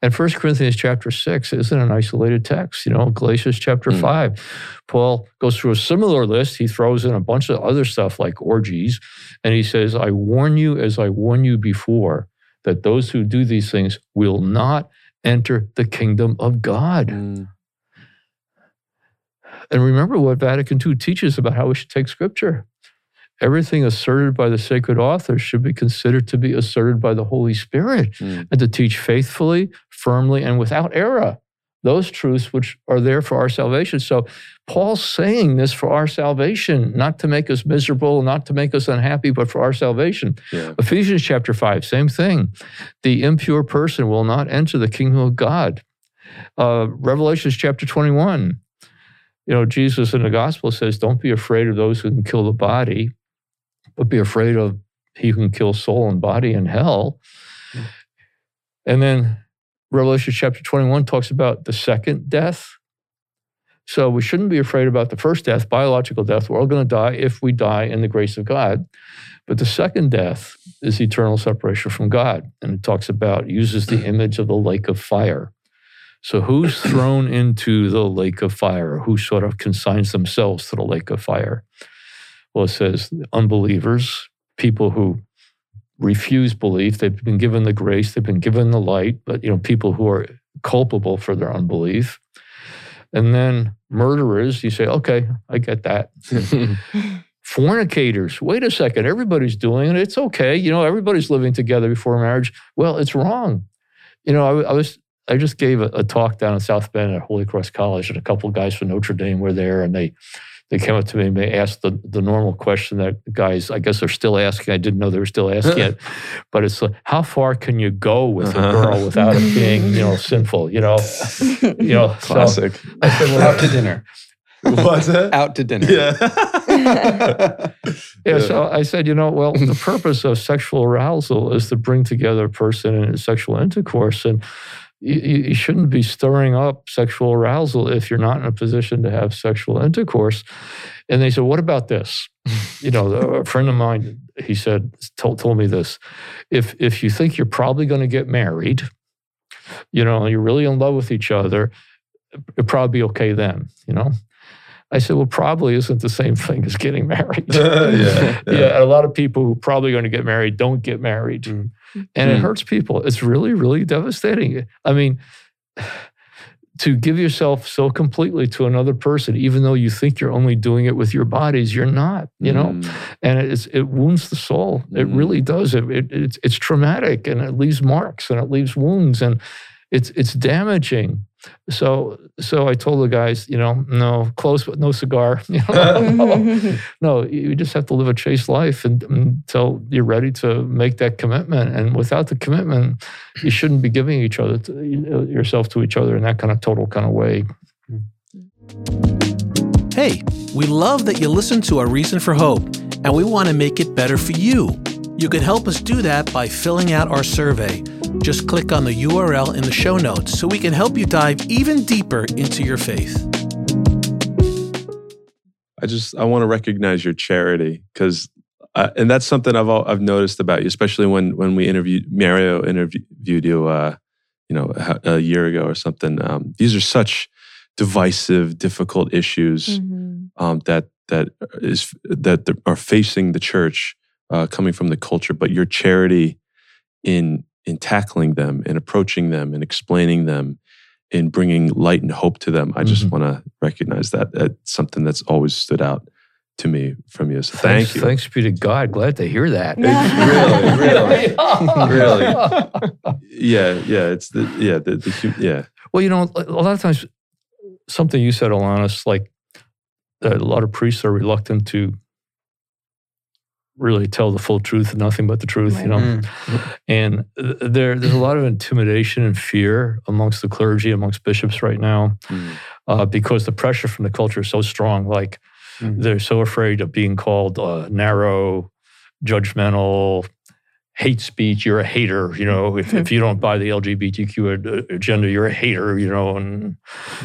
And First Corinthians chapter 6 isn't an isolated text. You know, Galatians chapter mm. 5, Paul goes through a similar list. He throws in a bunch of other stuff like orgies. And he says, I warn you as I warned you before that those who do these things will not enter the kingdom of God. Mm. And remember what Vatican II teaches about how we should take scripture. Everything asserted by the sacred authors should be considered to be asserted by the Holy Spirit mm. and to teach faithfully, firmly, and without error those truths which are there for our salvation. So Paul's saying this for our salvation, not to make us miserable, not to make us unhappy, but for our salvation. Yeah. Ephesians chapter 5, same thing. The impure person will not enter the kingdom of God. Uh, Revelations chapter 21, you know, Jesus in the gospel says, Don't be afraid of those who can kill the body, but be afraid of he who can kill soul and body in hell. Hmm. And then Revelation chapter 21 talks about the second death. So we shouldn't be afraid about the first death, biological death. We're all going to die if we die in the grace of God. But the second death is eternal separation from God. And it talks about, uses the mm. image of the lake of fire. So who's thrown into the lake of fire? Who sort of consigns themselves to the lake of fire? Well, it says unbelievers, people who refuse belief. They've been given the grace, they've been given the light, but you know, people who are culpable for their unbelief. And then murderers, you say, okay, I get that. Fornicators, wait a second, everybody's doing it. It's okay. You know, everybody's living together before marriage. Well, it's wrong. You know, I, I was I just gave a, a, talk down in South Bend at Holy Cross College, and a couple of guys from Notre Dame were there, and they they came up to me and they asked the, the normal question that guys, I guess, are still asking. I didn't know they were still asking it, but it's like, how far can you go with a girl uh-huh. without it being, you know, sinful? You know, you know. Classic. So I said, well, out to dinner. What's it? Out to dinner. Yeah. yeah. yeah. So I said, you know, well, the purpose of sexual arousal is to bring together a person in sexual intercourse, and you, you, shouldn't be stirring up sexual arousal if you're not in a position to have sexual intercourse. And they said, What about this? you know, a friend of mine, he said, told, told me this. If, if you think you're probably going to get married, you know, you're really in love with each other, it'd probably be okay then, you know? I said, well, probably isn't the same thing as getting married. yeah, yeah. yeah, a lot of people who probably going to get married don't get married. Mm. And mm. it hurts people. It's really, really devastating. I mean, to give yourself so completely to another person, even though you think you're only doing it with your bodies, you're not, you know? Mm. And it's, it wounds the soul. It mm. really does. It, it, it's, it's traumatic and it leaves marks and it leaves wounds and it's, it's damaging. So, so I told the guys, you know, no, close but no cigar. You know, no, no, you just have to live a chaste life and, until you're ready to make that commitment. And without the commitment, you shouldn't be giving each other to, yourself to each other in that kind of total kind of way. Hey, we love that you listen to our reason for hope, and we want to make it better for you. You can help us do that by filling out our survey just click on the URL in the show notes so we can help you dive even deeper into your faith. I just I want to recognize your charity because uh, and that's something I've I've noticed about you, especially when when we interviewed Mario interviewed you, uh, you know, a, a, year ago or something. Um, these are such divisive, difficult issues mm-hmm. um, that that is that are facing the church, uh, coming from the culture, but your charity in in tackling them, in approaching them, and explaining them, in bringing light and hope to them. I just Mhm. want to recognize that. That's something that's always stood out to me from you. So thank you. Thanks be to God. Glad to hear that. really, really. really. Yeah, yeah. It's the yeah the, the yeah. Well, you know, a lot of times, something you said, Alanis, like a lot of priests are reluctant to really tell the full truth and nothing but the truth, you Right. know. And uh, there, there's a lot of intimidation and fear amongst the clergy, amongst bishops right now, uh, because the pressure from the culture is so strong. Like Mm. they're so afraid of being called uh, narrow, judgmental, hate speech. You're a hater, you know. If, if you don't buy the LGBTQ agenda, you're a hater, you know. And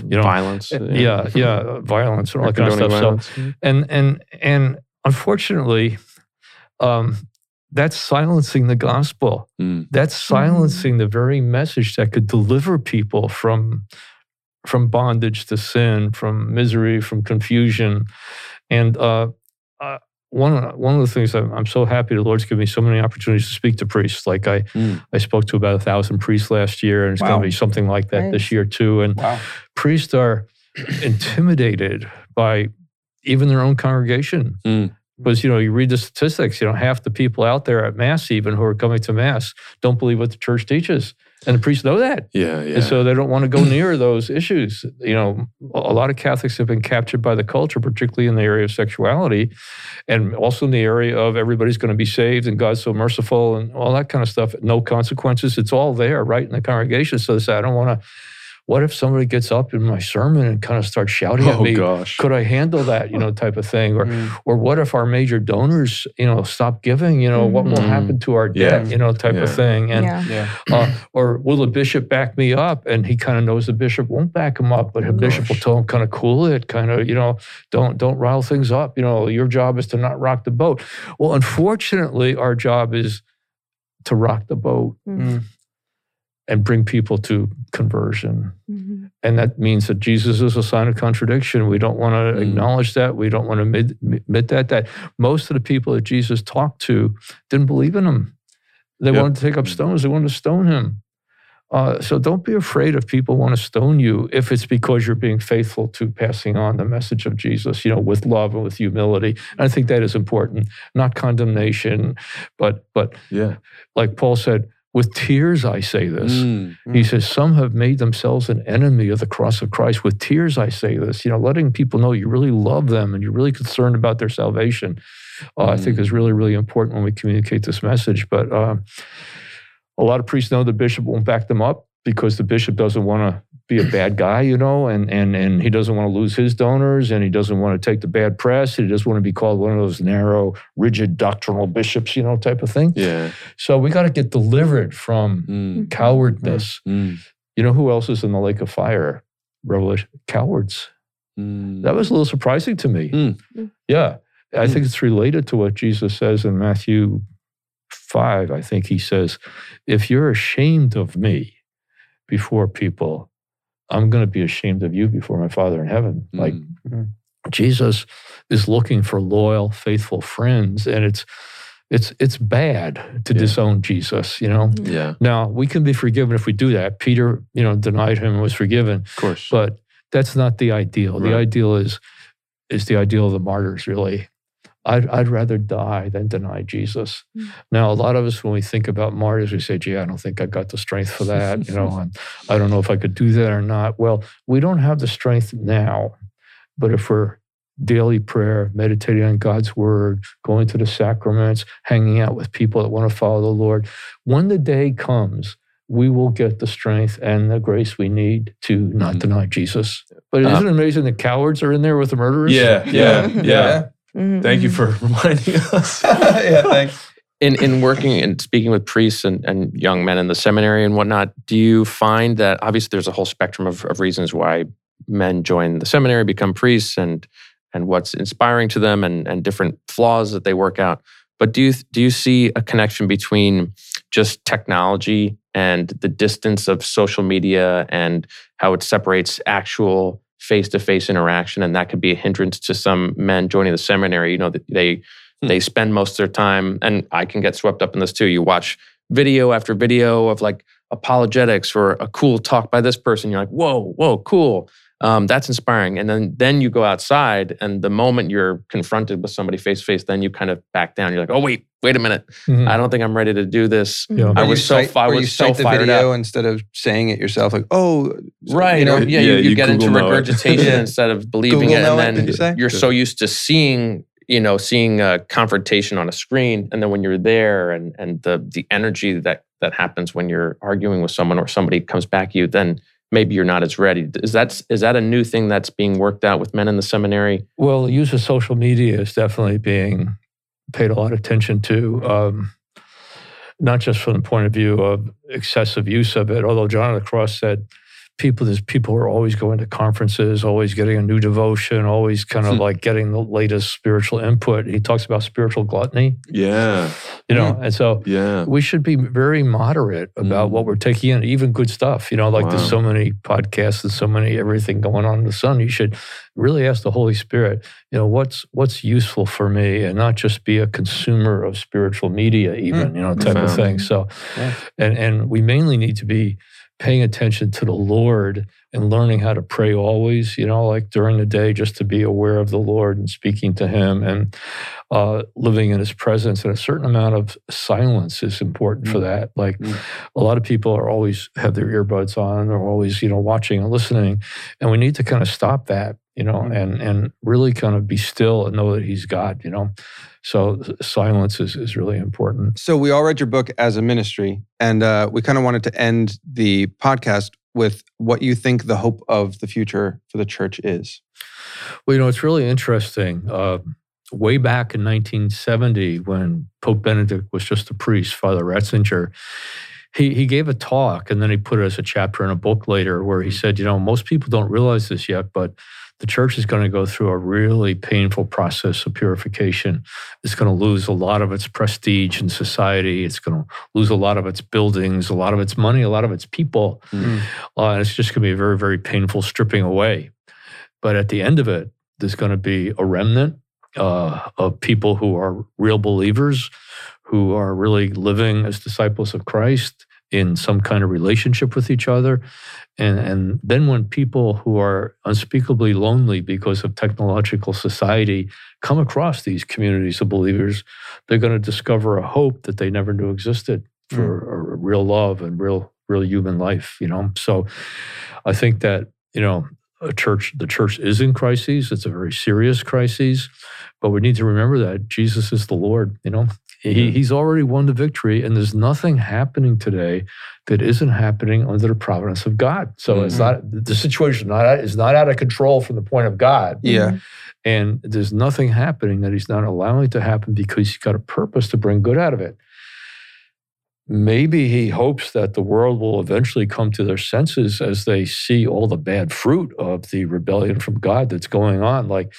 you know, violence. yeah, yeah, violence and all that kind of Condoning stuff. So and and and unfortunately, um, that's silencing the gospel. Mm. That's silencing the very message that could deliver people from from bondage to sin, from misery, from confusion, and uh, uh, one of- one of the things I'm, I'm so happy the Lord's given me so many opportunities to speak to priests. Like I Mm. I spoke to about a thousand priests last year, and it's going to be something like that Nice. this year too. And Wow. priests are intimidated by even their own congregation. Mm. Because you know, you read the statistics. You know, half the people out there at mass, even who are coming to mass, don't believe what the church teaches, and the priests know that, Yeah, yeah. and so they don't want to go near those issues. You know, a a lot of Catholics have been captured by the culture, particularly in the area of sexuality, and also in the area of everybody's going to be saved and God's so merciful and all that kind of stuff. No consequences. It's all there, right in the congregation. So they say, I don't want to. What if somebody gets up in my sermon and kind of starts shouting at oh me? gosh. Could I handle that, you know, type of thing? Or Mm. or what if our major donors, you know, stop giving? You know, what will happen to our Yeah. debt? You know, type Yeah. of thing. And yeah. Yeah. uh, or will the bishop back me up? And he kind of knows the bishop won't back him up, but the bishop will tell him kind of cool it, kind of you know, don't don't rile things up. You know, your job is to not rock the boat. Well, unfortunately, our job is to rock the boat Mm. And bring people to conversion. Mhm. And that means that Jesus is a sign of contradiction. We don't want to Mm. acknowledge that. We don't want to admit, admit that. That most of the people that Jesus talked to didn't believe in him. They Yep. wanted to take up stones. They wanted to stone him. Uh, so don't be afraid if people want to stone you if it's because you're being faithful to passing on the message of Jesus, you know, with love and with humility. And I think that is important, not condemnation, but but Yeah. like Paul said, with tears I say this. Mm. He says, Some have made themselves an enemy of the cross of Christ. With tears, I say this. You know, letting people know you really love them and you're really concerned about their salvation, uh, I think Mm. is really, really important when we communicate this message. But uh, a lot of priests know the bishop won't back them up because the bishop doesn't want to be a bad guy, you know, and and and he doesn't want to lose his donors and he doesn't want to take the bad press. He doesn't want to be called one of those narrow, rigid doctrinal bishops, you know, type of thing. Yeah. So we got to get delivered from Mm. cowardness. Mm. You know who else is in the lake of fire? Revelation cowards. Mm. That was a little surprising to me. Mm. Yeah. I Mm. think it's related to what Jesus says in Matthew 5. I think he says, If you're ashamed of me before people, I'm going to be ashamed of you before my Father in heaven. Like Mm. Jesus is looking for loyal, faithful friends, and it's it's it's bad to Yeah. disown Jesus, you know. yeah, Now we can be forgiven if we do that. Peter, you know, denied him and was forgiven, of course. but that's not the ideal. The ideal is is the ideal of the martyrs, really. I'd, I'd rather die than deny Jesus. Mm. Now, a lot of us, when we think about martyrs, we say, gee, I don't think I've got the strength for that. You know, and I don't know if I could do that or not. Well, we don't have the strength now, but if we're daily prayer, meditating on God's word, going to the sacraments, hanging out with people that want to follow the Lord, when the day comes, we will get the strength and the grace we need to not Mhm. deny Jesus. But Uh, isn't it amazing that cowards are in there with the murderers? yeah, yeah, yeah. Mhm. Thank you for reminding us. yeah, thanks. in in working and speaking with priests and, and young men in the seminary and whatnot, do you find that obviously there's a whole spectrum of, of reasons why men join the seminary, become priests, and and what's inspiring to them, and and different flaws that they work out. But do you do you see a connection between just technology and the distance of social media and how it separates actual face to face interaction, and that could be a hindrance to some men joining the seminary. You know, they Hmm. they spend most of their time, and I can get swept up in this too. You watch video after video of like apologetics or a cool talk by this person. You're like, whoa, whoa, cool. Um, that's inspiring. And then then you go outside, and the moment you're confronted with somebody face to face, then you kind of back down. You're like, oh wait, wait a minute. Mhm. I don't think I'm ready to do this. Yeah. I Or you was so cite- fi- I or you was so the fired video up. instead of saying it yourself, like, oh, Right. you know, yeah, Yeah, you, you you get into Google know regurgitation Yeah. instead of believing Google it. know it, And did you then you're so used to seeing, you know, seeing a confrontation on a screen. And then when you're there and and the the energy that that happens when you're arguing with someone or somebody comes back at you, then maybe you're not as ready. Is that is that a new thing that's being worked out with men in the seminary? Well, use of social media is definitely being paid a lot of attention to, um, not just from the point of view of excessive use of it. Although John of the Cross said, people, there's people who are always going to conferences, always getting a new devotion, always kind of Hmm. like getting the latest spiritual input. He talks about spiritual gluttony, Yeah. you know, and so Yeah. we should be very moderate about Mm. what we're taking in, even good stuff. You know, like there's so many podcasts and so many everything going on in the sun. You should really ask the Holy Spirit, you know, what's what's useful for me, and not just be a consumer of spiritual media, even you know, type of thing. So, Yeah. and and we mainly need to be paying attention to the Lord and learning how to pray always. You know, like during the day, just to be aware of the Lord and speaking to Him and uh, living in His presence. And a certain amount of silence is important for Mm. that. Like Mm. a lot of people are always have their earbuds on, or always you know watching and listening, and we need to kind of stop that. You know, Mm. and and really kind of be still and know that He's God. You know, so silence is is really important. So we all read your book as a ministry, and uh, we kind of wanted to end the podcast with what you think the hope of the future for the church is. Well, you know, it's really interesting. Uh, way back in 1970, when Pope Benedict was just a priest, Father Ratzinger, he, he gave a talk and then he put it as a chapter in a book later where he said, you know, most people don't realize this yet, but the church is going to go through a really painful process of purification. It's going to lose a lot of its prestige in society. It's going to lose a lot of its buildings, a lot of its money, a lot of its people. Mm. Uh, and it's just going to be a very, very painful stripping away. But at the end of it, there's going to be a remnant uh, of people who are real believers, who are really living as disciples of Christ in some kind of relationship with each other. And, and then when people who are unspeakably lonely because of technological society come across these communities of believers, they're going to discover a hope that they never knew existed hmm. for a real love and real real human life you know? So i think that you know a church the church is in crises. It's a very serious crisis but we need to remember that jesus is the lord you know he, he's already won the victory and there's nothing happening today that isn't happening under the providence of god so it's Mhm. not the situation not is not out of control from the point of god Yeah. and there's nothing happening that he's not allowing to happen because he's got a purpose to bring good out of it. Maybe he hopes that the world will eventually come to their senses as they see all the bad fruit of the rebellion from God that's going on. Like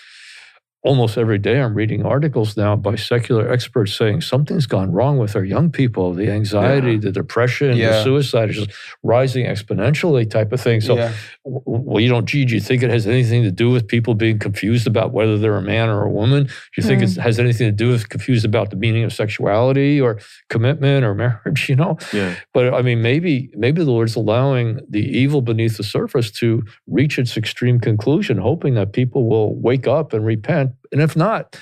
almost every day, I'm reading articles now by secular experts saying something's gone wrong with our young people. The anxiety, Yeah. the depression, the suicide is just rising exponentially, type of thing. So yeah. well, you don't, gee, do you think it has anything to do with people being confused about whether they're a man or a woman? Do you think it hmm. has anything to do with confused about the meaning of sexuality or commitment or marriage? You know, Yeah. but I mean, maybe maybe the Lord's allowing the evil beneath the surface to reach its extreme conclusion, hoping that people will wake up and repent. And if not,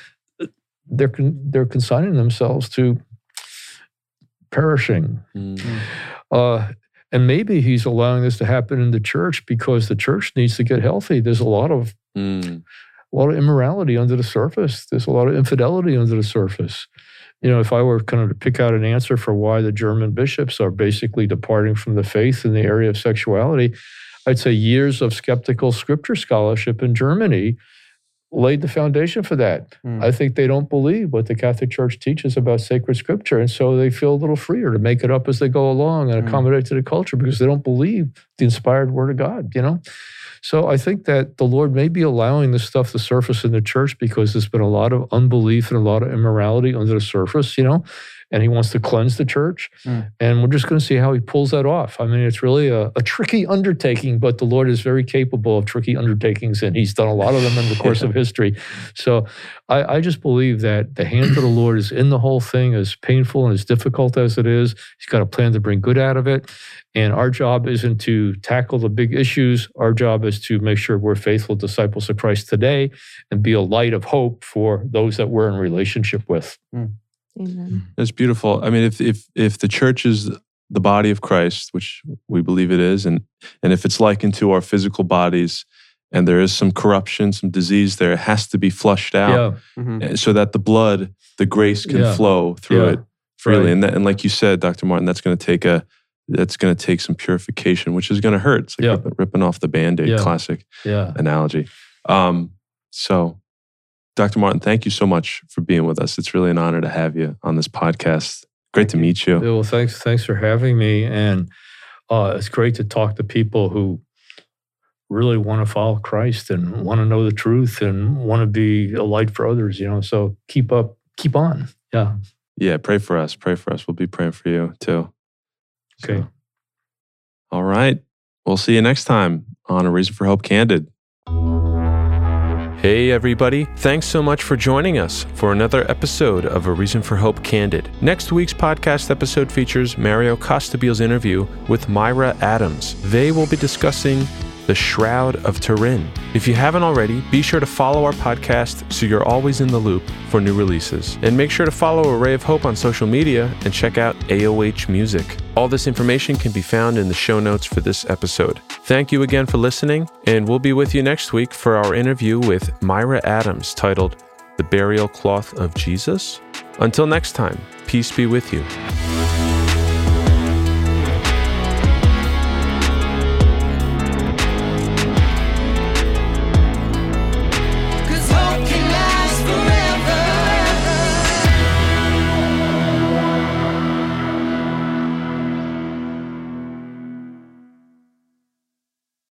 they're con- they're consigning themselves to perishing. Mm. Uh, and maybe he's allowing this to happen in the church because the church needs to get healthy. There's a lot of Mm. a lot of immorality under the surface. There's a lot of infidelity under the surface. You know, if I were kind of to pick out an answer for why the German bishops are basically departing from the faith in the area of sexuality, I'd say years of skeptical scripture scholarship in Germany laid the foundation for that. Mm. I think they don't believe what the Catholic Church teaches about sacred scripture. And so they feel a little freer to make it up as they go along and Mm. accommodate to the culture because they don't believe the inspired word of God, you know? So I think that the Lord may be allowing this stuff to surface in the church because there's been a lot of unbelief and a lot of immorality under the surface, you know? And he wants to cleanse the church. Mm. And we're just going to see how he pulls that off. I mean, it's really a, a tricky undertaking, but the Lord is very capable of tricky undertakings, and he's done a lot of them in the course of history. So I, I just believe that the hand of the Lord is in the whole thing, as painful and as difficult as it is. He's got a plan to bring good out of it. And our job isn't to tackle the big issues. Our job is to make sure we're faithful disciples of Christ today and be a light of hope for those that we're in relationship with. Amen. That's beautiful. I mean, if if if the church is the body of Christ, which we believe it is, and and if it's likened to our physical bodies, and there is some corruption, some disease there, it has to be flushed out Yeah. Mhm. uh, so that the blood, the grace can Yeah. flow through Yeah. it freely. Right. And that, and like you said, Dr. Martin, that's going to take a that's going to take some purification, which is going to hurt. It's like Yeah. ripping, ripping off the band-aid, Yeah. classic Yeah. analogy. Um, so, Dr. Martin, thank you so much for being with us. It's really an honor to have you on this podcast. Great to meet you. Well, thanks. Thanks for having me. And uh, it's great to talk to people who really want to follow Christ and want to know the truth and want to be a light for others. You know, so keep up, keep on. Yeah. Yeah, pray for us. Pray for us. We'll be praying for you too. Okay. So, all right. We'll see you next time on A Reason for Hope Candid. Hey, everybody. Thanks so much for joining us for another episode of A Reason for Hope Candid. Next week's podcast episode features Mario Costabile's interview with Myra Adams. They will be discussing the Shroud of Turin. If you haven't already, be sure to follow our podcast so you're always in the loop for new releases. And make sure to follow Array of Hope on social media and check out AOH Music. All this information can be found in the show notes for this episode. Thank you again for listening, and we'll be with you next week for our interview with Myra Adams titled The Burial Cloth of Jesus. Until next time, peace be with you.